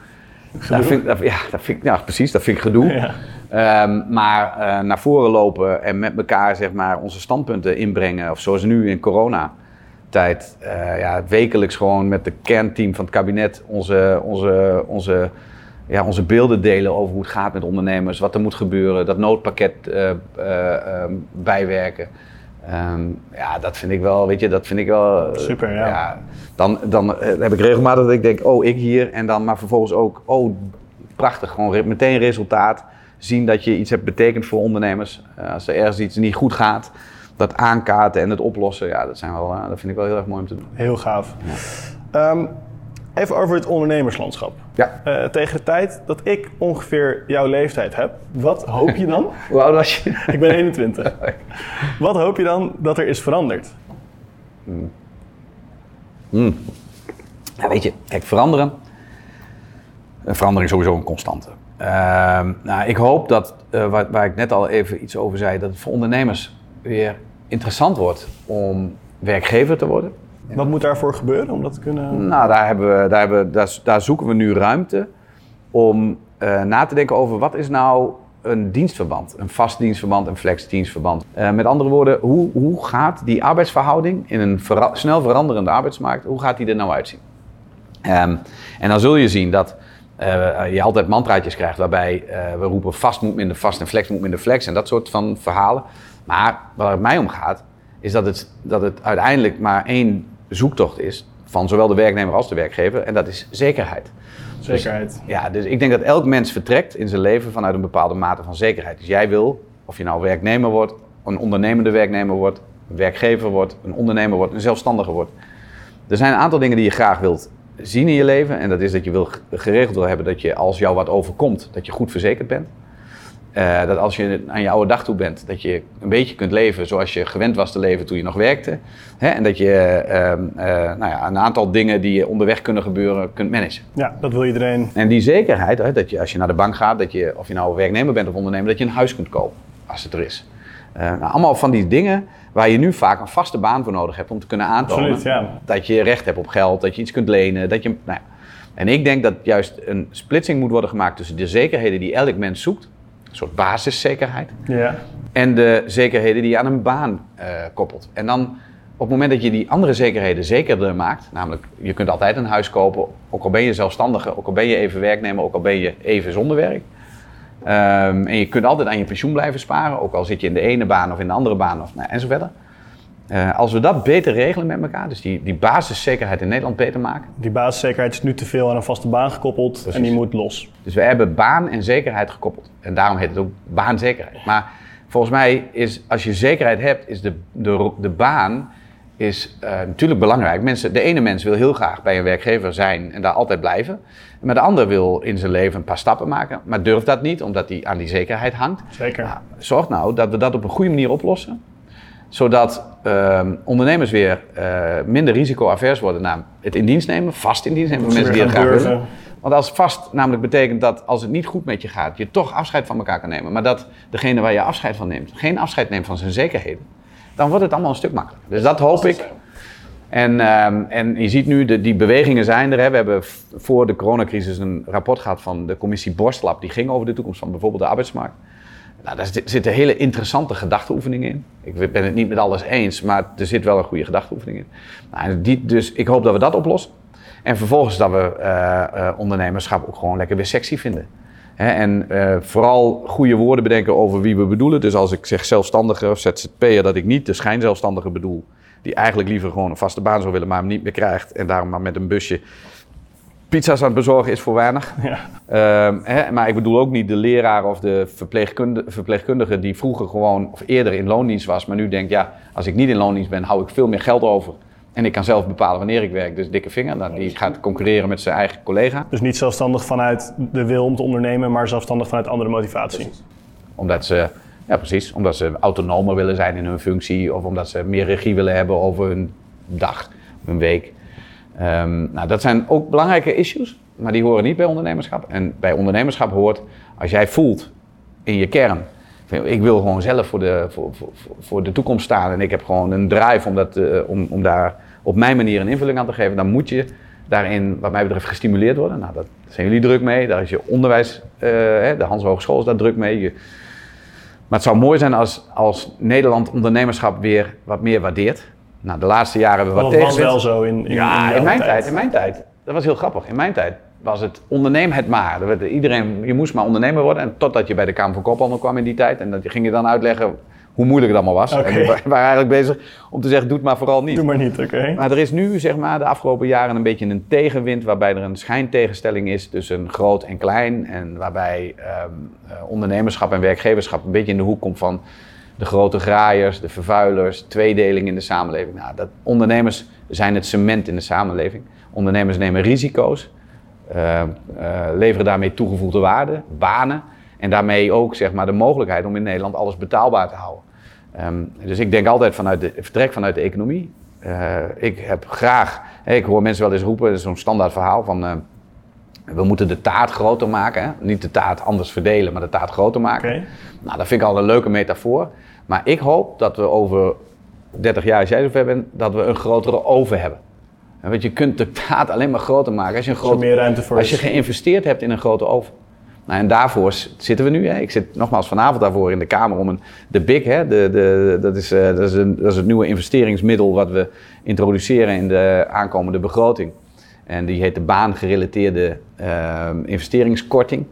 [SPEAKER 2] Dat vind, dat, ja, dat vind ik, ja, precies, dat vind ik gedoe.
[SPEAKER 1] Ja.
[SPEAKER 2] Ehm, maar eh, naar voren lopen en met elkaar zeg maar, onze standpunten inbrengen, of zoals nu in coronatijd, eh ja, wekelijks gewoon met het kernteam van het kabinet onze, onze, onze, ja, onze beelden delen over hoe het gaat met ondernemers, wat er moet gebeuren, dat noodpakket eh, eh, ehm, bijwerken. Ehm, ja, dat vind ik wel, weet je, dat vind ik wel...
[SPEAKER 1] Super, ja.
[SPEAKER 2] dan, dan eh, heb ik regelmatig dat ik denk, oh, ik hier. En dan maar vervolgens ook, oh, prachtig, gewoon meteen resultaat. Zien dat je iets hebt betekend voor ondernemers. Als er ergens iets niet goed gaat, dat aankaarten en het oplossen. Ja, dat, zijn wel, eh, dat vind ik wel heel erg mooi om te doen.
[SPEAKER 1] Heel gaaf. Ehm, even over het ondernemerslandschap.
[SPEAKER 2] Ja.
[SPEAKER 1] Eh, tegen de tijd dat ik ongeveer jouw leeftijd heb, wat hoop je dan?
[SPEAKER 2] Hoe oud was je?
[SPEAKER 1] ik ben 21. Wat hoop je dan dat er is veranderd?
[SPEAKER 2] Ja, weet je, kijk, veranderen. Een verandering is sowieso een constante. Ehm, nou, ik hoop dat, eh, waar, waar ik net al even iets over zei, dat het voor ondernemers weer interessant wordt om werkgever te worden.
[SPEAKER 1] Wat moet daarvoor gebeuren om dat te kunnen...
[SPEAKER 2] Nou, daar, hebben we, daar, hebben, we- daar, daar zoeken we nu ruimte om eh, na te denken over wat is nou een dienstverband, een vast dienstverband, een flexdienstverband. Eh, met andere woorden, hoe, hoe gaat die arbeidsverhouding in een vera- snel veranderende arbeidsmarkt, hoe gaat die er nou uitzien? Ehm, en dan zul je zien dat eh, je altijd mantraatjes krijgt waarbij we roepen vast moet minder vast en flex moet minder flex en dat soort van verhalen. Maar waar het mij om gaat, is dat het, dat het uiteindelijk maar één zoektocht is van zowel de werknemer als de werkgever en dat is zekerheid.
[SPEAKER 1] Zekerheid.
[SPEAKER 2] Ja, dus ik denk dat elk mens vertrekt in zijn leven vanuit een bepaalde mate van zekerheid. Dus jij wil, of je nou werknemer wordt, een ondernemende werknemer wordt, een werkgever wordt, een ondernemer wordt, een zelfstandige wordt. Er zijn een aantal dingen die je graag wilt zien in je leven. En dat is dat je wil geregeld wil hebben dat je als jou wat overkomt, dat je goed verzekerd bent. Eh, dat als je aan je oude dag toe bent, dat je een beetje kunt leven zoals je gewend was te leven toen je nog werkte. Hè? En dat je ehm, eh, nou ja, een aantal dingen die onderweg kunnen gebeuren, kunt managen.
[SPEAKER 1] Ja, dat wil iedereen.
[SPEAKER 2] En die zekerheid, hè, dat je als je naar de bank gaat, dat je, of je nou werknemer bent of ondernemer, dat je een huis kunt kopen, als het er is. Uh, nou, allemaal van die dingen waar je nu vaak een vaste baan voor nodig hebt om te kunnen aantonen
[SPEAKER 1] Absoluut, ja.
[SPEAKER 2] dat je recht hebt op geld, dat je iets kunt lenen, dat je, nou ja. En ik denk dat juist een splitsing moet worden gemaakt tussen de zekerheden die elk mens zoekt, een soort basiszekerheid,
[SPEAKER 1] Ja.
[SPEAKER 2] en de zekerheden die je aan een baan eh, koppelt. En dan op het moment dat je die andere zekerheden zekerder maakt, namelijk je kunt altijd een huis kopen, ook al ben je zelfstandige, ook al ben je even werknemer, ook al ben je even zonder werk. Ehm, en je kunt altijd aan je pensioen blijven sparen, ook al zit je in de ene baan of in de andere baan of, nou, en Eh, als we dat beter regelen met elkaar, dus die, die basiszekerheid in Nederland beter maken.
[SPEAKER 1] Die basiszekerheid is nu te veel aan een vaste baan gekoppeld en die moet los.
[SPEAKER 2] Dus we hebben baan en zekerheid gekoppeld. En daarom heet het ook baanzekerheid. Maar volgens mij is, als je zekerheid hebt, is de, de, de baan is uh, natuurlijk belangrijk. Mensen, de ene mens wil heel graag bij een werkgever zijn en daar altijd blijven. Maar de ander wil in zijn leven een paar stappen maken, maar durft dat niet, omdat hij aan die zekerheid hangt.
[SPEAKER 1] Zeker.
[SPEAKER 2] Nou, zorg nou dat we dat op een goede manier oplossen. Zodat uh, ondernemers weer uh, minder risicoavers worden naar het in dienst nemen, vast in dienst nemen van mensen die het graag
[SPEAKER 1] durven.
[SPEAKER 2] willen. Want als vast namelijk betekent dat als het niet goed met je gaat, je toch afscheid van elkaar kan nemen. Maar dat degene waar je afscheid van neemt, geen afscheid neemt van zijn zekerheden. Dan wordt het allemaal een stuk makkelijker. Dus dat hoop ik. En, um, en je ziet nu, de, die bewegingen zijn er. Hè. We hebben voor de coronacrisis een rapport gehad van de commissie Borstlab. Die ging over de toekomst van bijvoorbeeld de arbeidsmarkt. Nou, daar zitten hele interessante gedachteoefeningen in. Ik ben het niet met alles eens, maar er zit wel een goede gedachteoefening in. Nou, die, dus ik hoop dat we dat oplossen. En vervolgens dat we uh, uh, ondernemerschap ook gewoon lekker weer sexy vinden. Hè, en uh, vooral goede woorden bedenken over wie we bedoelen. Dus als ik zeg zelfstandige of ZZP'er, dat ik niet de schijnzelfstandige bedoel. Die eigenlijk liever gewoon een vaste baan zou willen, maar hem niet meer krijgt. En daarom maar met een busje pizza's aan het bezorgen is voor weinig.
[SPEAKER 1] Ja.
[SPEAKER 2] Uh, hè, maar ik bedoel ook niet de leraar of de verpleegkundige, verpleegkundige die vroeger gewoon of eerder in loondienst was, maar nu denkt, ja, als ik niet in loondienst ben, hou ik veel meer geld over. En ik kan zelf bepalen wanneer ik werk, dus dikke vinger. Nou, die gaat concurreren met zijn eigen collega.
[SPEAKER 1] Dus niet zelfstandig vanuit de wil om te ondernemen, maar zelfstandig vanuit andere motivatie.
[SPEAKER 2] Precies. Omdat ze, ja precies, omdat ze autonomer willen zijn in hun functie of omdat ze meer regie willen hebben over hun dag, hun week. Um, nou, dat zijn ook belangrijke issues, maar die horen niet bij ondernemerschap. En bij ondernemerschap hoort, als jij voelt in je kern, ik wil gewoon zelf voor de, voor, voor, voor de toekomst staan en ik heb gewoon een drive om, dat, uh, om, om daar op mijn manier een invulling aan te geven, dan moet je daarin, wat mij betreft, gestimuleerd worden. Nou, daar zijn jullie druk mee, daar is je onderwijs, uh, de Hans Hogeschool is daar druk mee. Maar het zou mooi zijn als, als Nederland ondernemerschap weer wat meer waardeert. Nou, de laatste jaren hebben we wat
[SPEAKER 1] Dat was wel zo in, in
[SPEAKER 2] Ja,
[SPEAKER 1] in,
[SPEAKER 2] in mijn
[SPEAKER 1] tijd.
[SPEAKER 2] tijd, in mijn tijd. Dat was heel grappig. In mijn tijd was het onderneem het maar. Er iedereen, je moest maar ondernemer worden. En totdat je bij de Kamer van Koophandel kwam in die tijd. En dat ging je dan uitleggen hoe moeilijk het allemaal was. En we waren eigenlijk bezig om te zeggen, doe het maar vooral niet.
[SPEAKER 1] Doe maar niet, oké.
[SPEAKER 2] Maar er is nu, zeg maar, de afgelopen jaren een beetje een tegenwind waarbij er een schijntegenstelling is tussen groot en klein. En waarbij ehm, eh, ondernemerschap en werkgeverschap een beetje in de hoek komt van de grote graaiers, de vervuilers, tweedeling in de samenleving. Nou, dat, ondernemers zijn het cement in de samenleving. Ondernemers nemen risico's, uh, uh, leveren daarmee toegevoegde waarde, banen. En daarmee ook zeg maar, de mogelijkheid om in Nederland alles betaalbaar te houden. Um, dus ik denk altijd vanuit de, vertrek vanuit de economie. Uh, ik heb graag, ik hoor mensen wel eens roepen, zo'n standaard verhaal van we moeten de taart groter maken. Hè? Niet de taart anders verdelen, maar de taart groter maken.
[SPEAKER 1] Okay.
[SPEAKER 2] Nou, dat vind ik al een leuke metafoor. Maar ik hoop dat we over 30 jaar, als jij zover bent, dat we een grotere oven hebben. Want je kunt de taart alleen maar groter maken als je, een grote,
[SPEAKER 1] meer ruimte voor
[SPEAKER 2] als je geïnvesteerd hebt in een grote oven. Nou, en daarvoor zitten we nu. Hè. Ik zit nogmaals vanavond daarvoor in de Kamer om een, de BIG, hè, de, de, dat, is, uh, dat, is een, dat is het nieuwe investeringsmiddel wat we introduceren in de aankomende begroting. En die heet de baangerelateerde uh, investeringskorting.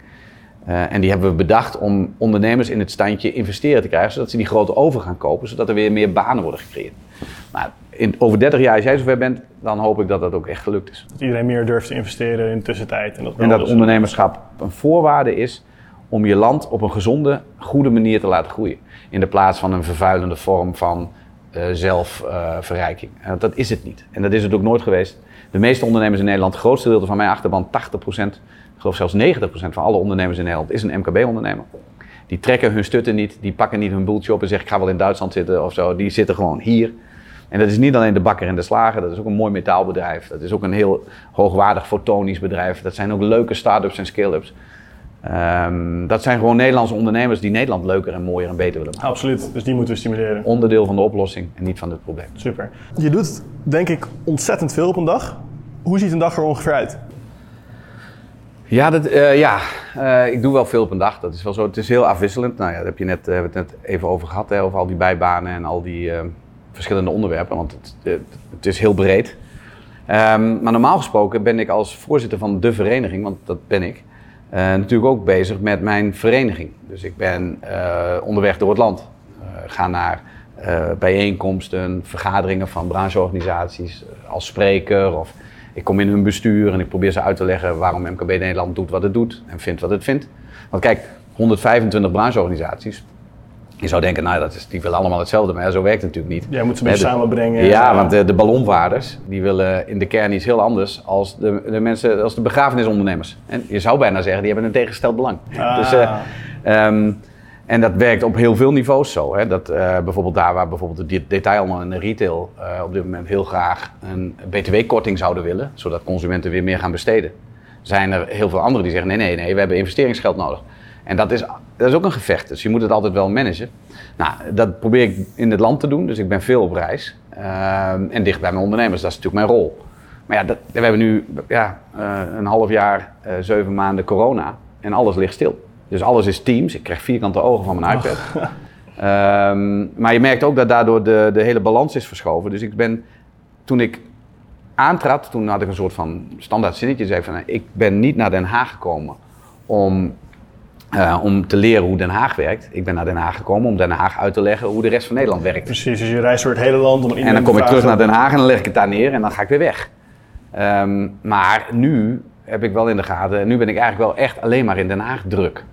[SPEAKER 2] Uh, en die hebben we bedacht om ondernemers in het standje investeren te krijgen, zodat ze die grote oven gaan kopen, zodat er weer meer banen worden gecreëerd. Nou, in, over 30 jaar, als jij zover bent, dan hoop ik dat dat ook echt gelukt is.
[SPEAKER 1] Dat iedereen meer durft te investeren in de tussentijd. En dat,
[SPEAKER 2] en dat ondernemerschap een voorwaarde is om je land op een gezonde, goede manier te laten groeien. In de plaats van een vervuilende vorm van uh, zelfverrijking. Uh, dat is het niet. En dat is het ook nooit geweest. De meeste ondernemers in Nederland, het grootste deel van mijn achterban, 80%, ik geloof zelfs 90% van alle ondernemers in Nederland, is een MKB-ondernemer. Die trekken hun stutten niet, die pakken niet hun boeltje op en zeggen ik ga wel in Duitsland zitten of zo. Die zitten gewoon hier. En dat is niet alleen de bakker en de slager, dat is ook een mooi metaalbedrijf. Dat is ook een heel hoogwaardig fotonisch bedrijf. Dat zijn ook leuke start-ups en scale-ups. Ehm, dat zijn gewoon Nederlandse ondernemers die Nederland leuker en mooier en beter willen maken.
[SPEAKER 1] Absoluut, dus die moeten we stimuleren.
[SPEAKER 2] Onderdeel van de oplossing en niet van het probleem.
[SPEAKER 1] Super. Je doet denk ik ontzettend veel op een dag. Hoe ziet een dag er ongeveer uit?
[SPEAKER 2] Ja, dat, uh, ja. Uh, ik doe wel veel op een dag. Dat is wel zo. Het is heel afwisselend. Nou ja, daar heb je net, uh, hebben we het net even over gehad. Hè, over al die bijbanen en al die verschillende onderwerpen. Want het, het, is heel breed. Um, maar normaal gesproken ben ik als voorzitter van de vereniging, want dat ben ik, natuurlijk ook bezig met mijn vereniging. Dus ik ben onderweg door het land. ga naar bijeenkomsten, vergaderingen van brancheorganisaties als spreker of ik kom in hun bestuur en ik probeer ze uit te leggen waarom MKB Nederland doet wat het doet en vindt wat het vindt. Want kijk, 125 brancheorganisaties. Je zou denken, nou, dat is, die willen allemaal hetzelfde, maar zo werkt het natuurlijk niet.
[SPEAKER 1] Jij moet ze mee samenbrengen.
[SPEAKER 2] Ja, want de, de ballonwaarders, die willen in de kern iets heel anders als de, de mensen, als de begrafenisondernemers. En je zou bijna zeggen, die hebben een tegengesteld belang.
[SPEAKER 1] Ah.
[SPEAKER 2] Dus, uh, um, en dat werkt op heel veel niveaus zo. Hè? Dat, uh, bijvoorbeeld daar waar bijvoorbeeld de detailhandel en de retail uh, op dit moment heel graag een btw-korting zouden willen, zodat consumenten weer meer gaan besteden, zijn er heel veel anderen die zeggen: nee, nee, nee, we hebben investeringsgeld nodig. En dat is, dat is ook een gevecht, dus je moet het altijd wel managen. Nou, dat probeer ik in het land te doen, dus ik ben veel op reis uh, en dicht bij mijn ondernemers, dat is natuurlijk mijn rol. Maar ja, dat, we hebben nu ja, een half jaar, zeven maanden corona en alles ligt stil. Dus alles is Teams. Ik krijg vierkante ogen van mijn iPad. Oh. Um, maar je merkt ook dat daardoor de, de hele balans is verschoven. Dus ik ben, toen ik aantrad, toen had ik een soort van standaard zinnetje. Zei van, ik ben niet naar Den Haag gekomen om, uh, om te leren hoe Den Haag werkt. Ik ben naar Den Haag gekomen om Den Haag uit te leggen hoe de rest van Nederland werkt.
[SPEAKER 1] Precies, dus je reist door het hele land. Om
[SPEAKER 2] en dan kom ik terug naar Den Haag en dan leg ik het daar neer en dan ga ik weer weg. Um, maar nu heb ik wel in de gaten, nu ben ik eigenlijk wel echt alleen maar in Den Haag druk.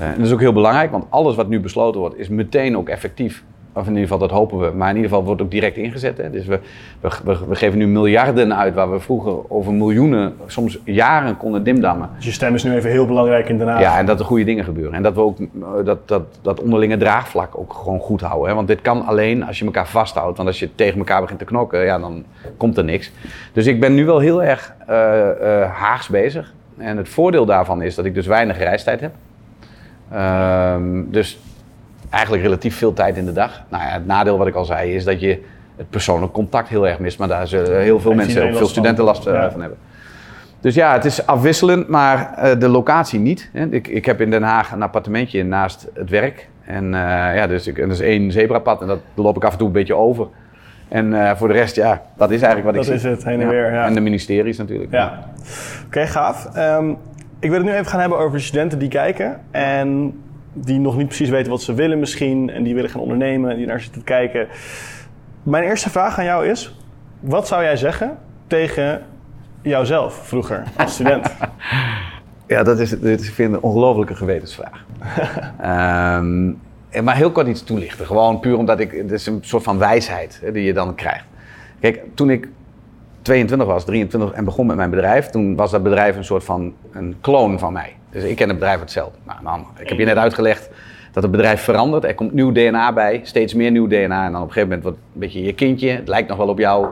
[SPEAKER 2] Uh, en dat is ook heel belangrijk, want alles wat nu besloten wordt, is meteen ook effectief. Of in ieder geval, dat hopen we. Maar in ieder geval wordt ook direct ingezet. Hè. Dus we, we, we, geven nu miljarden uit waar we vroeger over miljoenen, soms jaren konden dimdammen.
[SPEAKER 1] Dus je stem is nu even heel belangrijk in Den Haag.
[SPEAKER 2] Ja, en dat er goede dingen gebeuren. En dat we ook dat, dat, dat onderlinge draagvlak ook gewoon goed houden. Hè. Want dit kan alleen als je elkaar vasthoudt. Want als je tegen elkaar begint te knokken, ja, dan komt er niks. Dus ik ben nu wel heel erg uh, uh, Haags bezig. En het voordeel daarvan is dat ik dus weinig reistijd heb. Um, dus eigenlijk relatief veel tijd in de dag. Nou ja, het nadeel wat ik al zei is dat je het persoonlijk contact heel erg mist. Maar daar zullen heel veel mensen, ook veel studenten last van, ja. van hebben. Dus ja, het is afwisselend, maar uh, de locatie niet. Hè. Ik, ik heb in Den Haag een appartementje naast het werk. En uh, ja, dus ik, en dat is één zebrapad en dat loop ik af en toe een beetje over. En uh, voor de rest, ja, dat is eigenlijk wat
[SPEAKER 1] dat
[SPEAKER 2] ik zie.
[SPEAKER 1] Dat is het, heen en ja. weer. Ja.
[SPEAKER 2] En de ministeries natuurlijk.
[SPEAKER 1] Ja. Oké, okay, gaaf. Um, ik wil het nu even gaan hebben over studenten die kijken en die nog niet precies weten wat ze willen misschien en die willen gaan ondernemen, die naar zitten kijken. Mijn eerste vraag aan jou is, wat zou jij zeggen tegen jouzelf vroeger als student?
[SPEAKER 2] ja, dat is, dit is, ik vind een ongelofelijke gewetensvraag. um, maar heel kort iets toelichten. Gewoon puur omdat ik, het is een soort van wijsheid hè, die je dan krijgt. Kijk, toen ik 22 was, 23 en begon met mijn bedrijf, toen was dat bedrijf een soort van een kloon van mij. Dus ik ken het bedrijf hetzelfde. Nou, man, ik heb je net uitgelegd dat het bedrijf verandert. Er komt nieuw DNA bij, steeds meer nieuw DNA. En dan op een gegeven moment wordt het een beetje je kindje. Het lijkt nog wel op jou.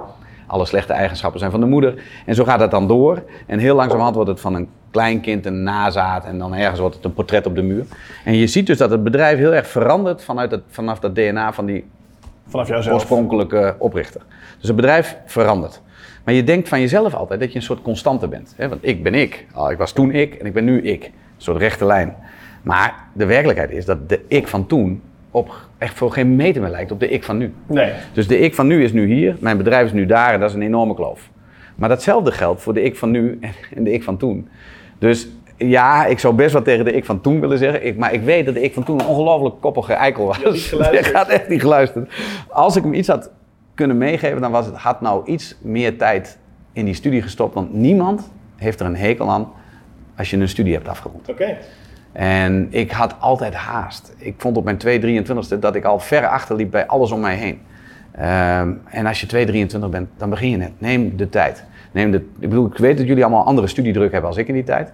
[SPEAKER 2] Alle slechte eigenschappen zijn van de moeder. En zo gaat het dan door. En heel langzamerhand wordt het van een kleinkind een nazaat. En dan ergens wordt het een portret op de muur. En je ziet dus dat het bedrijf heel erg verandert vanuit het, vanaf dat DNA van die
[SPEAKER 1] Vanaf jouzelf.
[SPEAKER 2] oorspronkelijke oprichter. Dus het bedrijf verandert. Maar je denkt van jezelf altijd dat je een soort constante bent. Hè? Want ik ben ik. Oh, ik was toen ik en ik ben nu ik. Een soort rechte lijn. Maar de werkelijkheid is dat de ik van toen op echt voor geen meter meer lijkt op de ik van nu.
[SPEAKER 1] Nee.
[SPEAKER 2] Dus de ik van nu is nu hier, mijn bedrijf is nu daar en dat is een enorme kloof. Maar datzelfde geldt voor de ik van nu en de ik van toen. Dus ja, ik zou best wel tegen de ik van toen willen zeggen. Ik, maar ik weet dat de ik van toen een ongelooflijk koppige eikel was. Je gaat echt niet geluisterd. Als ik hem iets had kunnen meegeven, dan was het, had nou iets meer tijd in die studie gestopt. Want niemand heeft er een hekel aan als je een studie hebt afgerond.
[SPEAKER 1] Oké. Okay.
[SPEAKER 2] En ik had altijd haast. Ik vond op mijn 223ste dat ik al ver achterliep bij alles om mij heen. Um, en als je 223 bent, dan begin je net. Neem de tijd. Neem de, ik bedoel, ik weet dat jullie allemaal andere studiedruk hebben als ik in die tijd.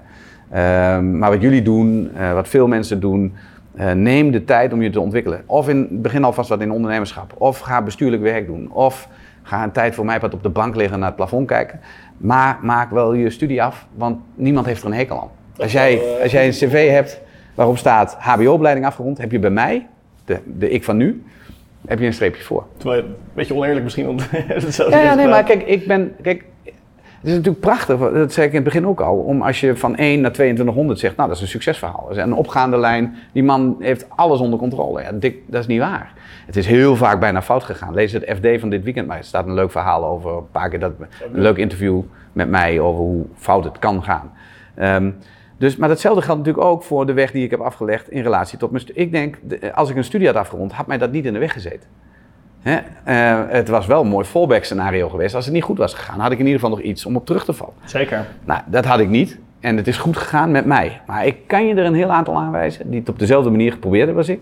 [SPEAKER 2] Um, maar wat jullie doen, uh, wat veel mensen doen, Eh, neem de tijd om je te ontwikkelen. Of in, begin alvast wat in ondernemerschap. Of ga bestuurlijk werk doen. Of ga een tijd voor mij wat op de bank liggen naar het plafond kijken. Maar maak wel je studie af, want niemand heeft er een hekel aan. Als jij, als jij een cv hebt waarop staat HBO-opleiding afgerond, heb je bij mij, de, de ik van nu, heb je een streepje voor.
[SPEAKER 1] Terwijl een beetje oneerlijk misschien om
[SPEAKER 2] Ja, ja nee, maar kijk, ik ben, kijk, het is natuurlijk prachtig, dat zei ik in het begin ook al, om als je van 1 naar 2200 zegt, nou dat is een succesverhaal. Dat is een opgaande lijn, die man heeft alles onder controle. Ja, dat is niet waar. Het is heel vaak bijna fout gegaan. Lees het FD van dit weekend, maar er staat een leuk verhaal over, een paar keer dat, een leuk interview met mij over hoe fout het kan gaan. Ehm, dus, maar datzelfde geldt natuurlijk ook voor de weg die ik heb afgelegd in relatie tot mijn studie. Ik denk, als ik een studie had afgerond, had mij dat niet in de weg gezeten. Hè? Uh, het was wel een mooi fallback scenario geweest. Als het niet goed was gegaan, had ik in ieder geval nog iets om op terug te vallen.
[SPEAKER 1] Zeker.
[SPEAKER 2] Nou, dat had ik niet. En het is goed gegaan met mij. Maar ik kan je er een heel aantal aanwijzen die het op dezelfde manier geprobeerd hebben als ik.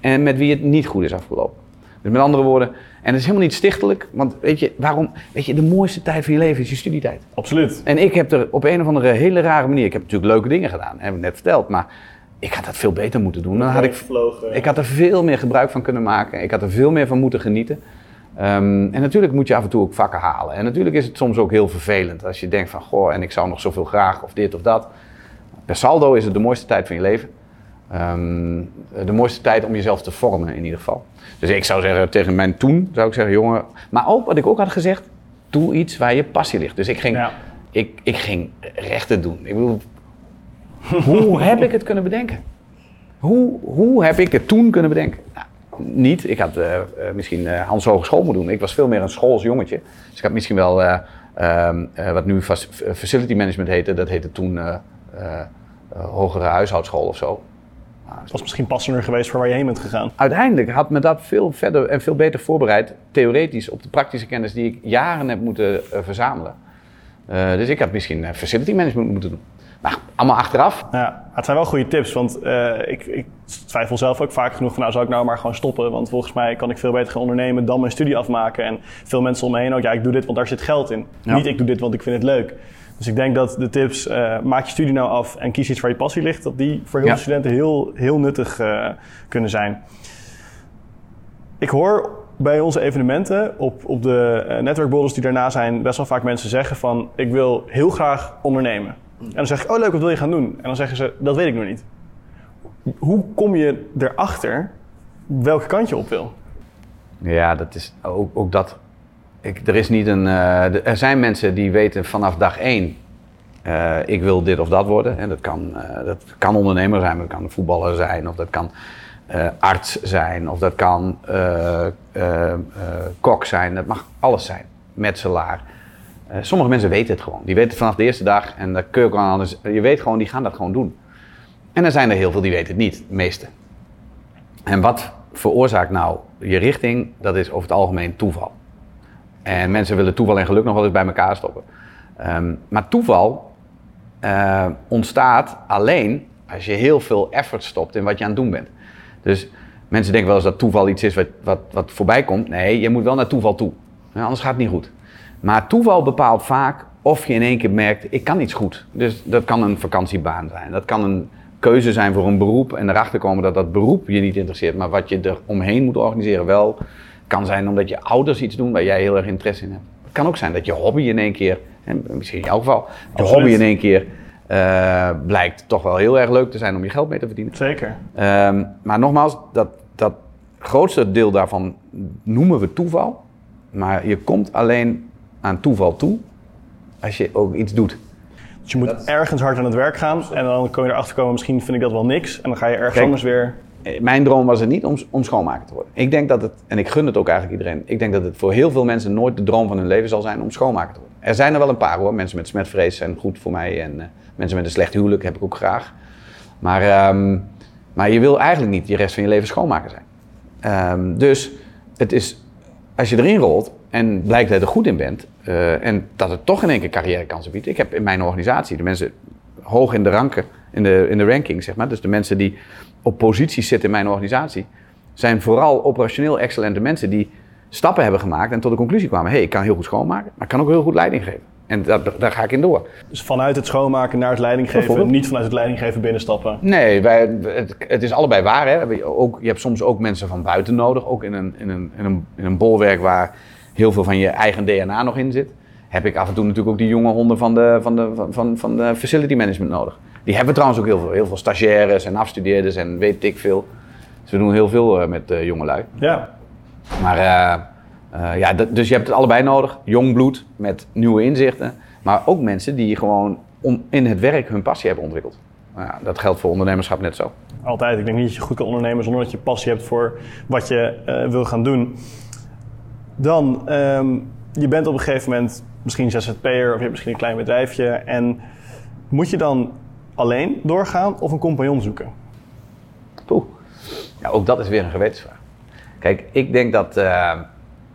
[SPEAKER 2] En met wie het niet goed is afgelopen. Dus met andere woorden, en het is helemaal niet stichtelijk, want weet je, waarom, weet je, de mooiste tijd van je leven is je studietijd.
[SPEAKER 1] Absoluut.
[SPEAKER 2] En ik heb er op een of andere hele rare manier, ik heb natuurlijk leuke dingen gedaan, heb ik net verteld, maar ik had dat veel beter moeten doen. Dan had ik, ik had er veel meer gebruik van kunnen maken, ik had er veel meer van moeten genieten. Ehm, en natuurlijk moet je af en toe ook vakken halen. En natuurlijk is het soms ook heel vervelend als je denkt van, goh, en ik zou nog zoveel graag of dit of dat. Per saldo is het de mooiste tijd van je leven. Ehm, de mooiste tijd om jezelf te vormen in ieder geval. Dus ik zou zeggen tegen mijn toen, zou ik zeggen, jongen. Maar ook wat ik ook had gezegd, doe iets waar je passie ligt. Dus ik ging, ik, ik ging rechten doen. Ik bedoel, hoe heb ik het kunnen bedenken? Hoe, hoe heb ik het toen kunnen bedenken? Nou, niet. Ik had uh, misschien uh, Hans Hogeschool moeten doen. Ik was veel meer een schoolsjongetje. Dus ik had misschien wel, ehm, wat nu facility management heette, dat heette toen hogere huishoudschool of zo.
[SPEAKER 1] Het was misschien passender geweest voor waar je heen bent gegaan.
[SPEAKER 2] Uiteindelijk had me dat veel verder en veel beter voorbereid, theoretisch, op de praktische kennis die ik jaren heb moeten verzamelen. Dus ik had misschien facility management moeten doen. Maar allemaal achteraf.
[SPEAKER 1] Ja, het zijn wel goede tips, want ik, ik, twijfel zelf ook vaak genoeg van, nou zou ik nou maar gewoon stoppen, want volgens mij kan ik veel beter gaan ondernemen dan mijn studie afmaken. En veel mensen om me heen ook, ja ik doe dit, want daar zit geld in. Niet ik doe dit, want ik vind het leuk. Dus ik denk dat de tips, uh, maak je studie nou af en kies iets waar je passie ligt, dat die voor heel veel studenten heel, heel nuttig uh, kunnen zijn. Ik hoor bij onze evenementen op, op de netwerkborrels die daarna zijn, best wel vaak mensen zeggen van, ik wil heel graag ondernemen. En dan zeg ik, oh leuk, wat wil je gaan doen? En dan zeggen ze, dat weet ik nog niet. Hoe kom je erachter welke kant je op wil?
[SPEAKER 2] Ja, dat is ook, ook dat ik, er is niet een. Uh, er zijn mensen die weten vanaf dag één. Uh, ik wil dit of dat worden. En dat kan, uh, dat kan ondernemer zijn, dat kan voetballer zijn, of dat kan arts zijn, of dat kan kok zijn. Dat mag alles zijn. Metselaar. Sommige mensen weten het gewoon. Die weten het vanaf de eerste dag en dat kun je ook anders. Je weet gewoon, die gaan dat gewoon doen. En er zijn er heel veel die weten het niet, de meeste. En wat veroorzaakt nou je richting? Dat is over het algemeen toeval. En mensen willen toeval en geluk nog wel eens bij elkaar stoppen. Um, maar toeval uh, ontstaat alleen als je heel veel effort stopt in wat je aan het doen bent. Dus mensen denken wel eens dat toeval iets is wat, wat, wat voorbij komt. Nee, je moet wel naar toeval toe. anders gaat het niet goed. Maar toeval bepaalt vaak of je in één keer merkt, ik kan iets goed. Dus dat kan een vakantiebaan zijn. Dat kan een keuze zijn voor een beroep. En erachter komen dat dat beroep je niet interesseert. Maar wat je er omheen moet organiseren wel kan zijn omdat je ouders iets doen waar jij heel erg interesse in hebt. Het kan ook zijn dat je hobby in één keer, en misschien in jouw geval, je hobby in één keer uh, blijkt toch wel heel erg leuk te zijn om je geld mee te verdienen.
[SPEAKER 1] Zeker.
[SPEAKER 2] Um, maar nogmaals, dat, dat grootste deel daarvan noemen we toeval. Maar je komt alleen aan toeval toe als je ook iets doet.
[SPEAKER 1] Dus je moet ergens hard aan het werk gaan en dan kom je erachter komen, misschien vind ik dat wel niks. En dan ga je ergens anders weer
[SPEAKER 2] eh, mijn droom was het niet om, om schoonmaker te worden. Ik denk dat het, en ik gun het ook eigenlijk iedereen, ik denk dat het voor heel veel mensen nooit de droom van hun leven zal zijn om schoonmaker te worden. Er zijn er wel een paar hoor, mensen met smetvrees zijn goed voor mij en uh, mensen met een slecht huwelijk heb ik ook graag. Maar, um, maar je wil eigenlijk niet de rest van je leven schoonmaker zijn. Um, dus het is, als je erin rolt en blijkt dat je er goed in bent uh, en dat het toch in één keer carrièrekansen biedt. Ik heb in mijn organisatie de mensen hoog in de ranken, in de, in de ranking zeg maar, dus de mensen die op posities zitten in mijn organisatie, zijn vooral operationeel excellente mensen die stappen hebben gemaakt en tot de conclusie kwamen: hé, hey, ik kan heel goed schoonmaken, maar ik kan ook heel goed leiding geven. En dat, daar ga ik in door.
[SPEAKER 1] Dus vanuit het schoonmaken naar het leidinggeven, niet vanuit het leidinggeven binnenstappen.
[SPEAKER 2] Nee, wij, het, het is allebei waar. Hè. Ook, je hebt soms ook mensen van buiten nodig. Ook in een, in, een, in, een, in een bolwerk waar heel veel van je eigen DNA nog in zit. Heb ik af en toe natuurlijk ook die jonge honden van de, van de, van, van, van de facility management nodig. Die hebben trouwens ook heel veel. Heel veel stagiaires en afstudeerders en weet ik veel. Dus we doen heel veel eh, met uh, jongelui.
[SPEAKER 1] Ja,
[SPEAKER 2] Maar eh, eh, ja, dus je hebt het allebei nodig. Jong bloed met nieuwe inzichten. Maar ook mensen die gewoon om, in het werk hun passie hebben ontwikkeld. Nou ja, dat geldt voor ondernemerschap net zo.
[SPEAKER 1] altijd. Ik denk niet dat je goed kan ondernemen zonder dat je passie hebt voor wat je eh, wil gaan doen. Dan, ehm, je bent op een gegeven moment misschien ZZP'er of je hebt misschien een klein bedrijfje. En moet je dan alleen doorgaan of een compagnon zoeken?
[SPEAKER 2] Poeh. Ja, ook dat is weer een gewetensvraag. Kijk, ik denk dat eh,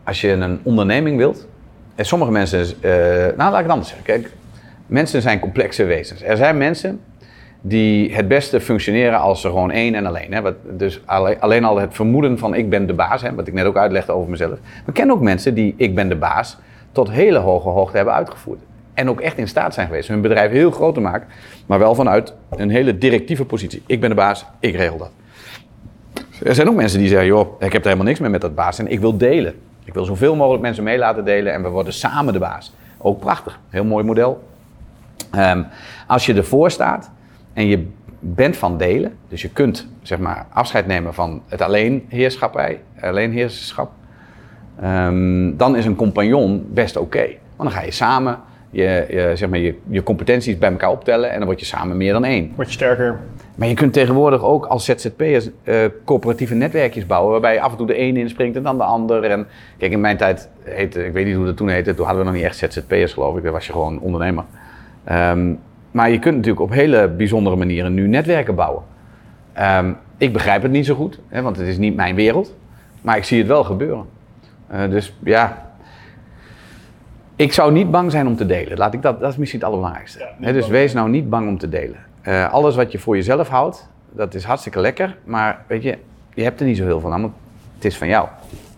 [SPEAKER 2] als je een onderneming wilt. En sommige mensen. eh, nou, laat ik het anders zeggen. Kijk, mensen zijn complexe wezens. Er zijn mensen die het beste functioneren als ze gewoon één en alleen. Hè? Dus alleen, al het vermoeden van ik ben de baas, wat ik net ook uitlegde over mezelf. We kennen ook mensen die ik ben de baas tot hele hoge hoogte hebben uitgevoerd. En ook echt in staat zijn geweest hun bedrijf heel groot te maken, maar wel vanuit een hele directieve positie. Ik ben de baas, ik regel dat. Er zijn ook mensen die zeggen, joh, ik heb er helemaal niks meer met dat baas en ik wil delen. Ik wil zoveel mogelijk mensen mee laten delen en we worden samen de baas. Ook prachtig, heel mooi model. Ehm, als je ervoor staat en je bent van delen, dus je kunt zeg maar afscheid nemen van het alleenheerschappij, alleenheerschap, ehm, dan is een compagnon best oké. Want dan ga je samen je, je, zeg maar, je, je competenties bij elkaar optellen en dan word je samen meer dan één.
[SPEAKER 1] Word je sterker?
[SPEAKER 2] Maar je kunt tegenwoordig ook als ZZP'ers eh coöperatieve netwerkjes bouwen, waarbij je af en toe de een inspringt en dan de ander. En kijk, in mijn tijd heette, ik weet niet hoe dat toen heette, toen hadden we nog niet echt ZZP'ers geloof ik, dan was je gewoon ondernemer. Ehm, maar je kunt natuurlijk op hele bijzondere manieren nu netwerken bouwen. Ehm, ik begrijp het niet zo goed, hè, want het is niet mijn wereld, maar ik zie het wel gebeuren. Eh, dus ja, ik zou niet bang zijn om te delen. Laat ik dat, dat is misschien het allerbelangrijkste.
[SPEAKER 1] Ja,
[SPEAKER 2] dus
[SPEAKER 1] bang.
[SPEAKER 2] wees nou niet bang om te delen. Eh, alles wat je voor jezelf houdt, dat is hartstikke lekker. Maar weet je, je hebt er niet zo heel veel aan, want het is van jou.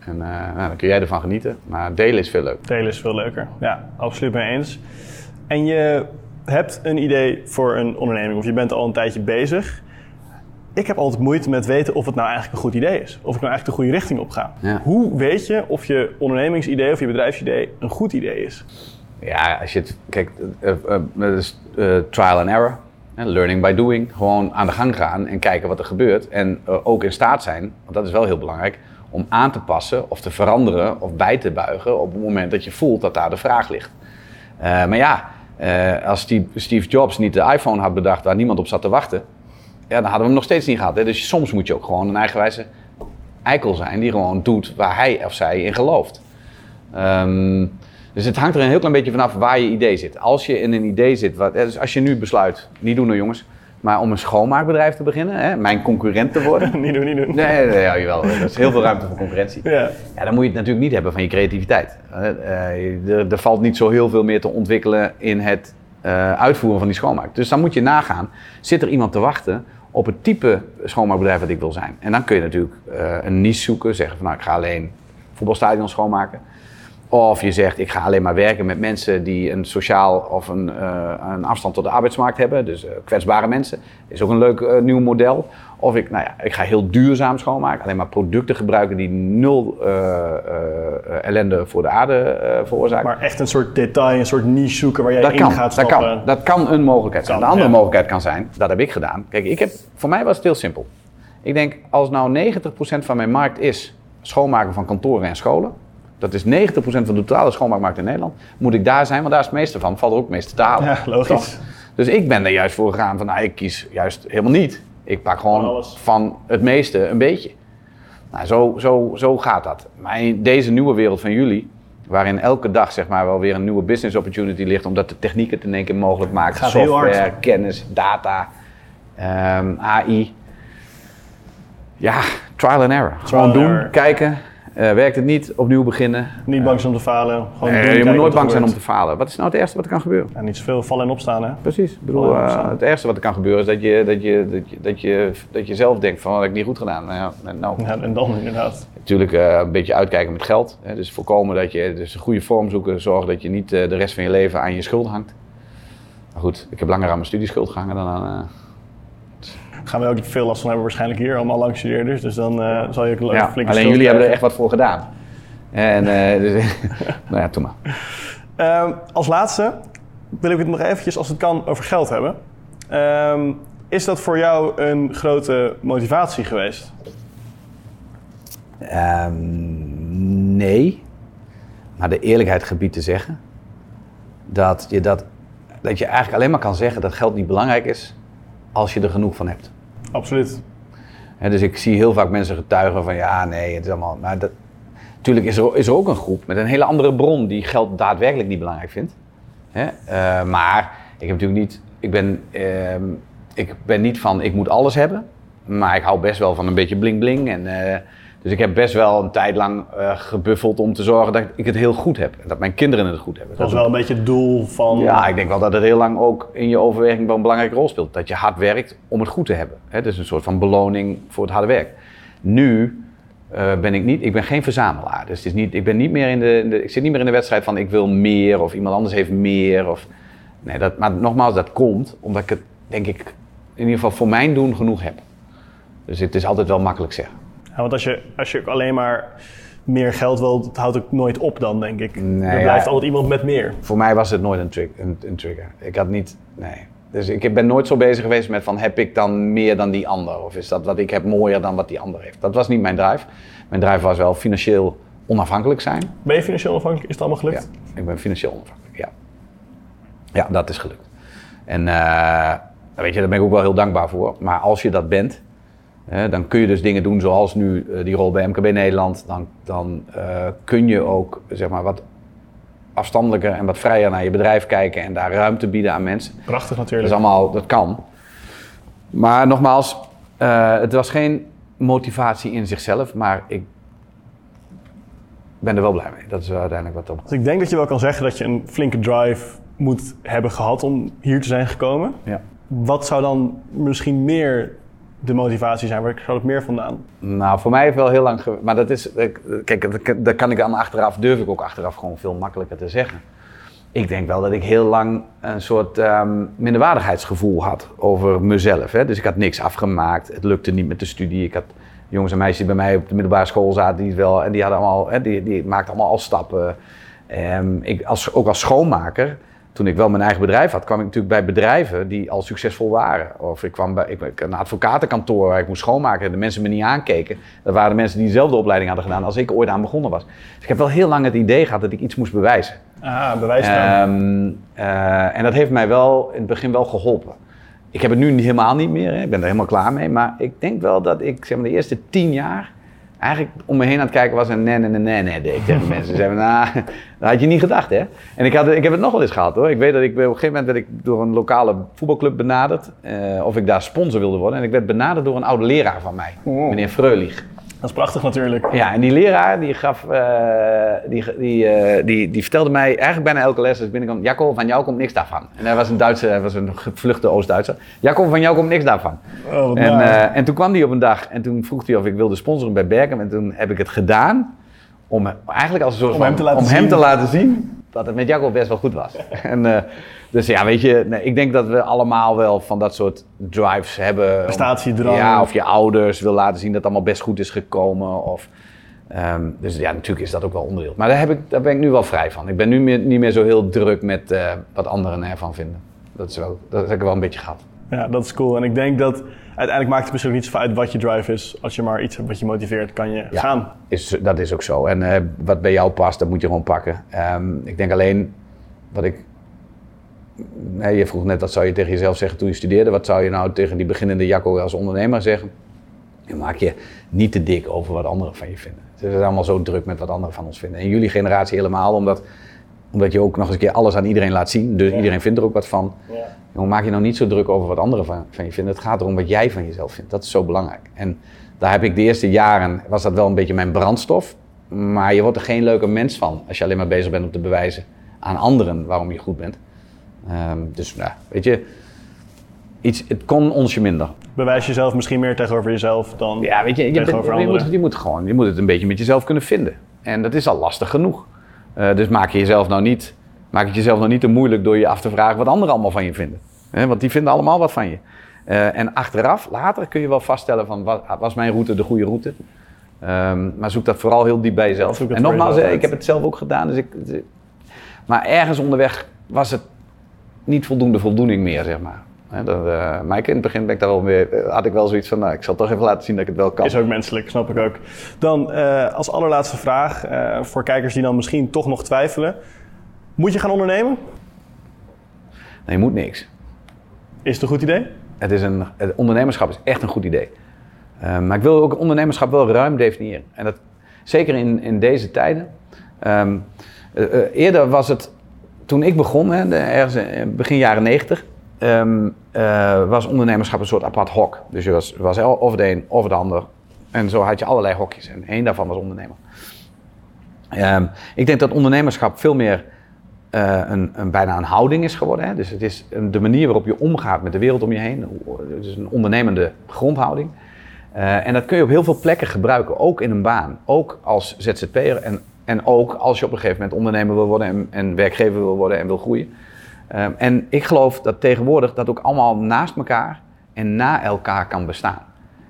[SPEAKER 2] En eh, nou, dan kun jij ervan genieten. Maar delen is veel leuker.
[SPEAKER 1] Delen is veel leuker. Ja, absoluut mee eens. En je hebt een idee voor een onderneming of je bent al een tijdje bezig. Ik heb altijd moeite met weten of het nou eigenlijk een goed idee is. Of ik nou eigenlijk de goede richting op ga.
[SPEAKER 2] Ja.
[SPEAKER 1] Hoe weet je of je ondernemingsidee of je bedrijfsidee een goed idee is?
[SPEAKER 2] Ja, als je het. Kijk, eh, eh, dat is eh, trial and error. Learning by doing. Gewoon aan de gang gaan en kijken wat er gebeurt. En ook in staat zijn, want dat is wel heel belangrijk, om aan te passen of te veranderen of bij te buigen op het moment dat je voelt dat daar de vraag ligt. Maar ja, eh, als Steve, Jobs niet de iPhone had bedacht waar niemand op zat te wachten, ja, dan hadden we hem nog steeds niet gehad. Hè? Dus soms moet je ook gewoon een eigenwijze eikel zijn die gewoon doet waar hij of zij in gelooft. Ehm, dus het hangt er een heel klein beetje vanaf waar je idee zit. Als je in een idee zit, wat, dus als je nu besluit, niet doen nou jongens, maar om een schoonmaakbedrijf te beginnen, hè, mijn concurrent te worden.
[SPEAKER 1] niet doen, niet doen.
[SPEAKER 2] Nee, nee, ja, jawel, er is heel veel ruimte voor concurrentie.
[SPEAKER 1] Ja.
[SPEAKER 2] Ja, dan moet je het natuurlijk niet hebben van je creativiteit. Eh, er, er valt niet zo heel veel meer te ontwikkelen in het eh, uitvoeren van die schoonmaak. Dus dan moet je nagaan, zit er iemand te wachten op het type schoonmaakbedrijf wat ik wil zijn? En dan kun je natuurlijk eh, een niche zoeken, zeggen van nou ik ga alleen voetbalstadions schoonmaken. Of je zegt, ik ga alleen maar werken met mensen die een sociaal of een, eh, een afstand tot de arbeidsmarkt hebben. Dus eh, kwetsbare mensen. Is ook een leuk eh, nieuw model. Of ik, nou ja, ik ga heel duurzaam schoonmaken. Alleen maar producten gebruiken die nul ellende voor de aarde veroorzaken.
[SPEAKER 1] Maar echt een soort detail, een soort niche zoeken waar jij
[SPEAKER 2] dat
[SPEAKER 1] in
[SPEAKER 2] kan,
[SPEAKER 1] gaat
[SPEAKER 2] dat
[SPEAKER 1] stappen.
[SPEAKER 2] kan, dat kan een mogelijkheid zijn.
[SPEAKER 1] Kan,
[SPEAKER 2] de andere
[SPEAKER 1] ja.
[SPEAKER 2] mogelijkheid kan zijn, dat heb ik gedaan. Kijk, ik heb, voor mij was het heel simpel. Ik denk, als nou 90% van mijn markt is schoonmaken van kantoren en scholen. Dat is 90% van de totale schoonmaakmarkt in Nederland. Moet ik daar zijn, want daar is het meeste van. Valt er ook het meeste te halen.
[SPEAKER 1] Ja, logisch.
[SPEAKER 2] Toch? Dus ik ben er juist voor gegaan van, nou, ik kies juist helemaal niet. Ik pak gewoon
[SPEAKER 1] Van alles.
[SPEAKER 2] van het meeste een beetje. Nou, zo, zo, zo gaat dat. Maar in deze nieuwe wereld van jullie, waarin elke dag zeg maar wel weer een nieuwe business opportunity ligt, omdat de technieken het in één keer mogelijk
[SPEAKER 1] Gaat heel
[SPEAKER 2] software,
[SPEAKER 1] hard.
[SPEAKER 2] kennis, data, ehm, AI. Ja, trial and error. Gewoon doen,
[SPEAKER 1] error.
[SPEAKER 2] kijken Eh, werkt het niet, opnieuw beginnen.
[SPEAKER 1] Niet bang zijn om te falen. Gewoon
[SPEAKER 2] Nee,
[SPEAKER 1] doen,
[SPEAKER 2] je moet nooit bang zijn om te falen. Wat is nou het ergste wat er kan gebeuren?
[SPEAKER 1] Ja, niet zoveel vallen en opstaan, hè?
[SPEAKER 2] Precies. Ik bedoel,
[SPEAKER 1] en
[SPEAKER 2] eh, het ergste wat er kan gebeuren is dat je, dat je, dat je, dat je, dat je zelf denkt van, wat heb ik niet goed gedaan? Nou, ja, nou,
[SPEAKER 1] Ja, en dan inderdaad.
[SPEAKER 2] Natuurlijk eh, een beetje uitkijken met geld. Hè. Dus voorkomen dat je dus een goede vorm zoeken. Zorgen dat je niet eh, de rest van je leven aan je schuld hangt. Maar goed, ik heb langer aan mijn studieschuld gehangen dan aan...
[SPEAKER 1] Gaan we ook veel last van hebben waarschijnlijk hier, allemaal lang studeerders. Dus dan eh, zal je ook een
[SPEAKER 2] ja, alleen jullie hebben er echt wat voor gedaan. En, eh, dus, nou ja, toen maar.
[SPEAKER 1] Ehm, als laatste wil ik het nog eventjes, als het kan, over geld hebben. Ehm, is dat voor jou een grote motivatie geweest?
[SPEAKER 2] Ehm, nee. Maar de eerlijkheid gebiedt te zeggen dat je, dat, dat je eigenlijk alleen maar kan zeggen dat geld niet belangrijk is als je er genoeg van hebt.
[SPEAKER 1] Absoluut.
[SPEAKER 2] Dus ik zie heel vaak mensen getuigen van ja, nee, het is allemaal. Maar dat, natuurlijk is er, is er ook een groep met een hele andere bron die geld daadwerkelijk niet belangrijk vindt. Eh, maar ik heb natuurlijk niet. Ik ben, ehm, ik ben niet van ik moet alles hebben. Maar ik hou best wel van een beetje bling bling. En, eh, dus ik heb best wel een tijd lang eh, gebuffeld om te zorgen dat ik het heel goed heb. En dat mijn kinderen het goed hebben.
[SPEAKER 1] Dat was wel een beetje het doel van...
[SPEAKER 2] Ja, ik denk wel dat het heel lang ook in je overweging wel een belangrijke rol speelt. Dat je hard werkt om het goed te hebben. Hè, dus een soort van beloning voor het harde werk. Nu eh, ben ik niet, ik ben geen verzamelaar. Dus het is niet, ik, ben niet meer in de, in de- ik zit niet meer in de wedstrijd van ik wil meer of iemand anders heeft meer. Of, nee, dat, maar nogmaals, dat komt omdat ik het, denk ik, in ieder geval voor mijn doen genoeg heb. Dus het is altijd wel makkelijk zeggen.
[SPEAKER 1] Ja, want als je, als je ook alleen maar meer geld wil, het houdt ook nooit op dan, denk ik.
[SPEAKER 2] Nee,
[SPEAKER 1] er
[SPEAKER 2] ja.
[SPEAKER 1] blijft altijd iemand met meer.
[SPEAKER 2] Voor mij was het nooit een, een, een trigger. Ik had niet, nee. Dus ik ben nooit zo bezig geweest met van heb ik dan meer dan die ander? Of is dat wat ik heb mooier dan wat die ander heeft? Dat was niet mijn drive. Mijn drive was wel financieel onafhankelijk zijn.
[SPEAKER 1] Ben je financieel afhankelijk? Is het allemaal gelukt?
[SPEAKER 2] Ja, ik ben financieel onafhankelijk, ja. Ja, dat is gelukt. En eh, weet je, daar ben ik ook wel heel dankbaar voor. Maar als je dat bent, dan kun je dus dingen doen zoals nu eh, die rol bij MKB Nederland. Dan, dan eh, kun je ook zeg maar, wat afstandelijker en wat vrijer naar je bedrijf kijken en daar ruimte bieden aan mensen.
[SPEAKER 1] Prachtig
[SPEAKER 2] Dat
[SPEAKER 1] natuurlijk.
[SPEAKER 2] is allemaal, dat kan. Maar nogmaals, eh, het was geen motivatie in zichzelf, maar ik ben er wel blij mee. Dat is uiteindelijk wat op.
[SPEAKER 1] Dus ik denk dat je wel kan zeggen dat je een flinke drive moet hebben gehad om hier te zijn gekomen.
[SPEAKER 2] Ja.
[SPEAKER 1] Wat zou dan misschien meer de motivatie zijn? Waar zou het meer vandaan?
[SPEAKER 2] Nou, voor mij heeft wel heel lang. Maar dat is. Kijk, dat kan- ik dan achteraf, durf ik ook achteraf gewoon veel makkelijker te zeggen. Ik denk wel dat ik heel lang een soort ehm, minderwaardigheidsgevoel had over mezelf. Hè? Dus ik had niks afgemaakt. Het lukte niet met de studie. Ik had jongens en meisjes die bij mij op de middelbare school zaten, die wel. En die hadden allemaal. Hè, die, die maakten allemaal al stappen. Ehm, ik als, ook als schoonmaker. Toen ik wel mijn eigen bedrijf had, kwam ik natuurlijk bij bedrijven die al succesvol waren. Of ik kwam bij ik, een advocatenkantoor waar ik moest schoonmaken en de mensen me niet aankeken. Dat waren de mensen die dezelfde opleiding hadden gedaan als ik ooit aan begonnen was. Dus ik heb wel heel lang het idee gehad dat ik iets moest bewijzen.
[SPEAKER 1] Ah, bewijs staan.
[SPEAKER 2] Ehm, eh, en dat heeft mij wel in het begin wel geholpen. Ik heb het nu helemaal niet meer, hè. ik ben er helemaal klaar mee. Maar ik denk wel dat ik zeg maar, de eerste tien jaar eigenlijk om me heen aan het kijken was en nee, nee, nee, nee, nee, deed ik tegen mensen. Ze zeiden, nou, dat had je niet gedacht, hè? En ik, had, ik heb het nog wel eens gehad, hoor. Ik weet dat ik op een gegeven moment werd ik door een lokale voetbalclub benaderd. eh, of ik daar sponsor wilde worden. En ik werd benaderd door een oude leraar van mij,
[SPEAKER 1] Oh.
[SPEAKER 2] meneer Freulich.
[SPEAKER 1] Dat is prachtig natuurlijk.
[SPEAKER 2] Ja, en die leraar die gaf, eh, die, die, eh, die, die vertelde mij eigenlijk bijna elke les als ik binnenkwam, Jacco, van jou komt niks daarvan. En hij was een Duitse, hij was een gevluchte Oost-Duitser. Jacco, van jou komt niks daarvan.
[SPEAKER 1] Oh,
[SPEAKER 2] En, eh, en toen kwam hij op een dag en toen vroeg hij of ik wilde sponsoren bij Berkham. En toen heb ik het gedaan om eigenlijk als een soort
[SPEAKER 1] Om
[SPEAKER 2] van,
[SPEAKER 1] hem te laten
[SPEAKER 2] om hem te laten zien dat het met Jacco best wel goed was. en, eh, dus ja, weet je, nee, ik denk dat we allemaal wel van dat soort drives hebben.
[SPEAKER 1] Prestatiedrang.
[SPEAKER 2] Ja, of je ouders wil laten zien dat het allemaal best goed is gekomen. Of, ehm, dus ja, natuurlijk is dat ook wel onderdeel. Maar daar, heb ik, daar ben ik nu wel vrij van. Ik ben nu meer, niet meer zo heel druk met eh, wat anderen ervan vinden. Dat, is wel, dat heb ik wel een beetje gehad.
[SPEAKER 1] Ja, dat is cool. En ik denk dat uiteindelijk maakt het misschien ook niet zoveel uit wat je drive is. Als je maar iets hebt wat je motiveert, kan je
[SPEAKER 2] Ja.
[SPEAKER 1] gaan.
[SPEAKER 2] Is, dat is ook zo. En eh, wat bij jou past, dat moet je gewoon pakken. Ehm, ik denk alleen, wat ik... Nee, je vroeg net, wat zou je tegen jezelf zeggen toen je studeerde? Wat zou je nou tegen die beginnende Jacco als ondernemer zeggen? Je maak je niet te dik over wat anderen van je vinden. Het is allemaal zo druk met wat anderen van ons vinden. En jullie generatie helemaal, omdat, omdat je ook nog eens een keer alles aan iedereen laat zien. Dus
[SPEAKER 1] Ja.
[SPEAKER 2] iedereen vindt er ook wat van.
[SPEAKER 1] Ja.
[SPEAKER 2] Jongen, maak je nou niet zo druk over wat anderen van, van je vinden. Het gaat erom wat jij van jezelf vindt. Dat is zo belangrijk. En daar heb ik de eerste jaren, was dat wel een beetje mijn brandstof. Maar je wordt er geen leuke mens van als je alleen maar bezig bent om te bewijzen aan anderen waarom je goed bent. Ehm, dus nou, weet je, iets, het kon onsje minder.
[SPEAKER 1] Bewijs jezelf misschien meer tegenover jezelf dan
[SPEAKER 2] Ja, weet je, je, bent-
[SPEAKER 1] tegenover
[SPEAKER 2] je,
[SPEAKER 1] anderen.
[SPEAKER 2] moet, je moet gewoon, je moet het een beetje met jezelf kunnen vinden. En dat is al lastig genoeg. Eh, dus maak je jezelf nou niet, maak het jezelf nou niet te moeilijk door je af te vragen wat anderen allemaal van je vinden. Want die vinden allemaal wat van je. Eh, en achteraf, later kun je wel vaststellen van wa- was mijn route de goede route. Ehm, maar zoek dat vooral heel diep bij jezelf. En nogmaals, ik heb het zelf ook gedaan. Dus ik, maar ergens onderweg was het niet voldoende voldoening meer, zeg maar. Hè, dat, maar ik, in het begin ben ik daar wel eh, had ik wel zoiets van, nou, ik zal toch even laten zien dat ik het wel kan.
[SPEAKER 1] Is ook menselijk, snap ik ook. Dan als allerlaatste vraag voor kijkers die dan misschien toch nog twijfelen. Moet je gaan ondernemen?
[SPEAKER 2] Nee, je moet niks.
[SPEAKER 1] Is het een goed idee?
[SPEAKER 2] Het is een, het ondernemerschap is echt een goed idee. Eh, maar ik wil ook ondernemerschap wel ruim definiëren. En dat, zeker in, in deze tijden. Ehm, eh, eh, eerder was het, toen ik begon, hè, de- ergens in begin jaren negentig, ehm, eh, was ondernemerschap een soort apart hok. Dus je was, was of de een of de ander. En zo had je allerlei hokjes. En één daarvan was ondernemer. Ehm, ik denk dat ondernemerschap veel meer eh, een, een, bijna een houding is geworden. Hè? Dus het is de manier waarop je omgaat met de wereld om je heen. Het is een ondernemende grondhouding. Eh, en dat kun je op heel veel plekken gebruiken, ook in een baan. Ook als ZZP'er en, en ook als je op een gegeven moment ondernemer wil worden en, werkgever wil worden en wil groeien. Ehm, en ik geloof dat tegenwoordig dat ook allemaal naast elkaar en na elkaar kan bestaan.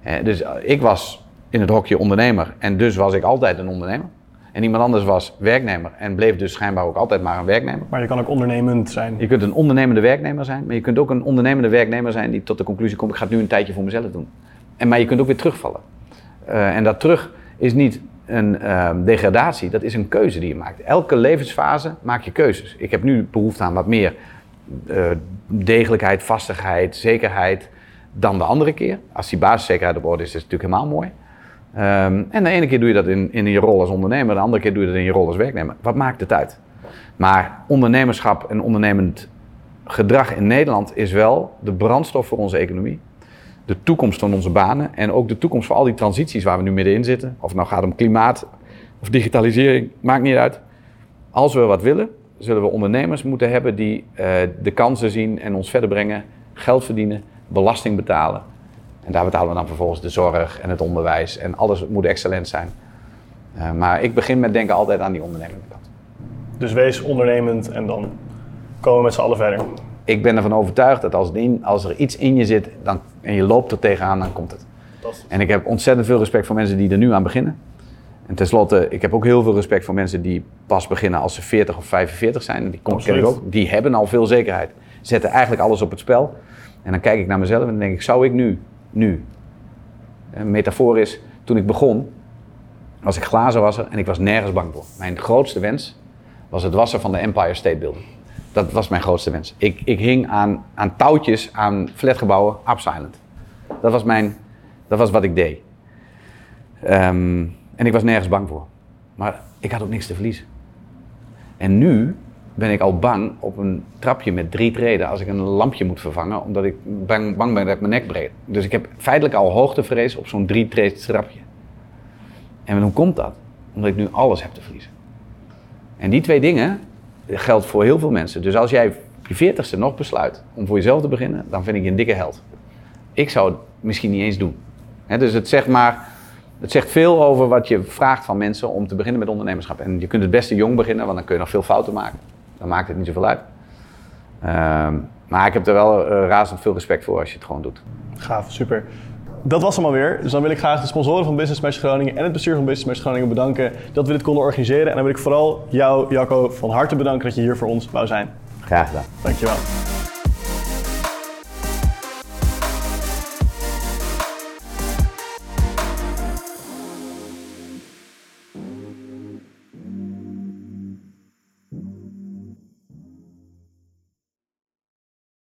[SPEAKER 2] Eh, dus eh, ik was in het hokje ondernemer en dus was ik altijd een ondernemer. En iemand anders was werknemer en bleef dus schijnbaar ook altijd maar een werknemer.
[SPEAKER 1] Maar je kan ook ondernemend zijn.
[SPEAKER 2] Je kunt een ondernemende werknemer zijn, maar je kunt ook een ondernemende werknemer zijn die tot de conclusie komt: ik ga het nu een tijdje voor mezelf doen. En, maar je kunt ook weer terugvallen. Eh, en dat terug is niet een ehm, degradatie, dat is een keuze die je maakt. Elke levensfase maak je keuzes. Ik heb nu behoefte aan wat meer eh, degelijkheid, vastigheid, zekerheid dan de andere keer. Als die basiszekerheid op orde is, is het natuurlijk helemaal mooi. Ehm, en de ene keer doe je dat in, in je rol als ondernemer, de andere keer doe je dat in je rol als werknemer. Wat maakt het uit? Maar ondernemerschap en ondernemend gedrag in Nederland is wel de brandstof voor onze economie. De toekomst van onze banen en ook de toekomst voor al die transities waar we nu middenin zitten. Of het nou gaat om klimaat of digitalisering, maakt niet uit. Als we wat willen, zullen we ondernemers moeten hebben die eh, de kansen zien en ons verder brengen, geld verdienen, belasting betalen. En daar betalen we dan vervolgens de zorg en het onderwijs en alles moet excellent zijn. Eh, maar ik begin met denken altijd aan die ondernemende kant.
[SPEAKER 1] Dus wees ondernemend en dan komen we met z'n allen verder.
[SPEAKER 2] Ik ben ervan overtuigd dat als, het in- als er iets in je zit dan, en je loopt er tegenaan, dan komt het. En ik heb ontzettend veel respect voor mensen die er nu aan beginnen. En tenslotte, ik heb ook heel veel respect voor mensen die pas beginnen als ze 40 of 45 zijn. Die kom- ken ik ook. Die hebben al veel zekerheid. Zetten eigenlijk alles op het spel. En dan kijk ik naar mezelf en dan denk ik, zou ik nu, nu, een metafoor is, toen ik begon, was ik glazenwasser en ik was nergens bang voor. Mijn grootste wens was het wassen van de Empire State Building. Dat was mijn grootste wens. Ik, ik hing aan, aan touwtjes aan flatgebouwen, Upsilent. Dat was, mijn, dat was wat ik deed. Ehm, en ik was nergens bang voor. Maar ik had ook niks te verliezen. En nu ben ik al bang op een trapje met drie treden als ik een lampje moet vervangen, omdat ik bang, bang ben dat ik mijn nek breek. Dus ik heb feitelijk al hoogtevrees op zo'n drie treden trapje. En hoe komt dat? Omdat ik nu alles heb te verliezen. En die twee dingen geldt voor heel veel mensen. Dus als jij je veertigste nog besluit om voor jezelf te beginnen, dan vind ik je een dikke held. Ik zou het misschien niet eens doen. Dus het zegt maar, het zegt veel over wat je vraagt van mensen om te beginnen met ondernemerschap. En je kunt het beste jong beginnen, want dan kun je nog veel fouten maken. Dan maakt het niet zoveel uit. Ehm, maar ik heb er wel eh, razend veel respect voor als je het gewoon doet.
[SPEAKER 1] Gaaf, super. Dat was hem alweer. Dus dan wil ik graag de sponsoren van Business Match Groningen en het bestuur van Business Match Groningen bedanken dat we dit konden organiseren. En dan wil ik vooral jou, Jacco, van harte bedanken dat je hier voor ons wou zijn.
[SPEAKER 2] Graag gedaan.
[SPEAKER 1] Dankjewel.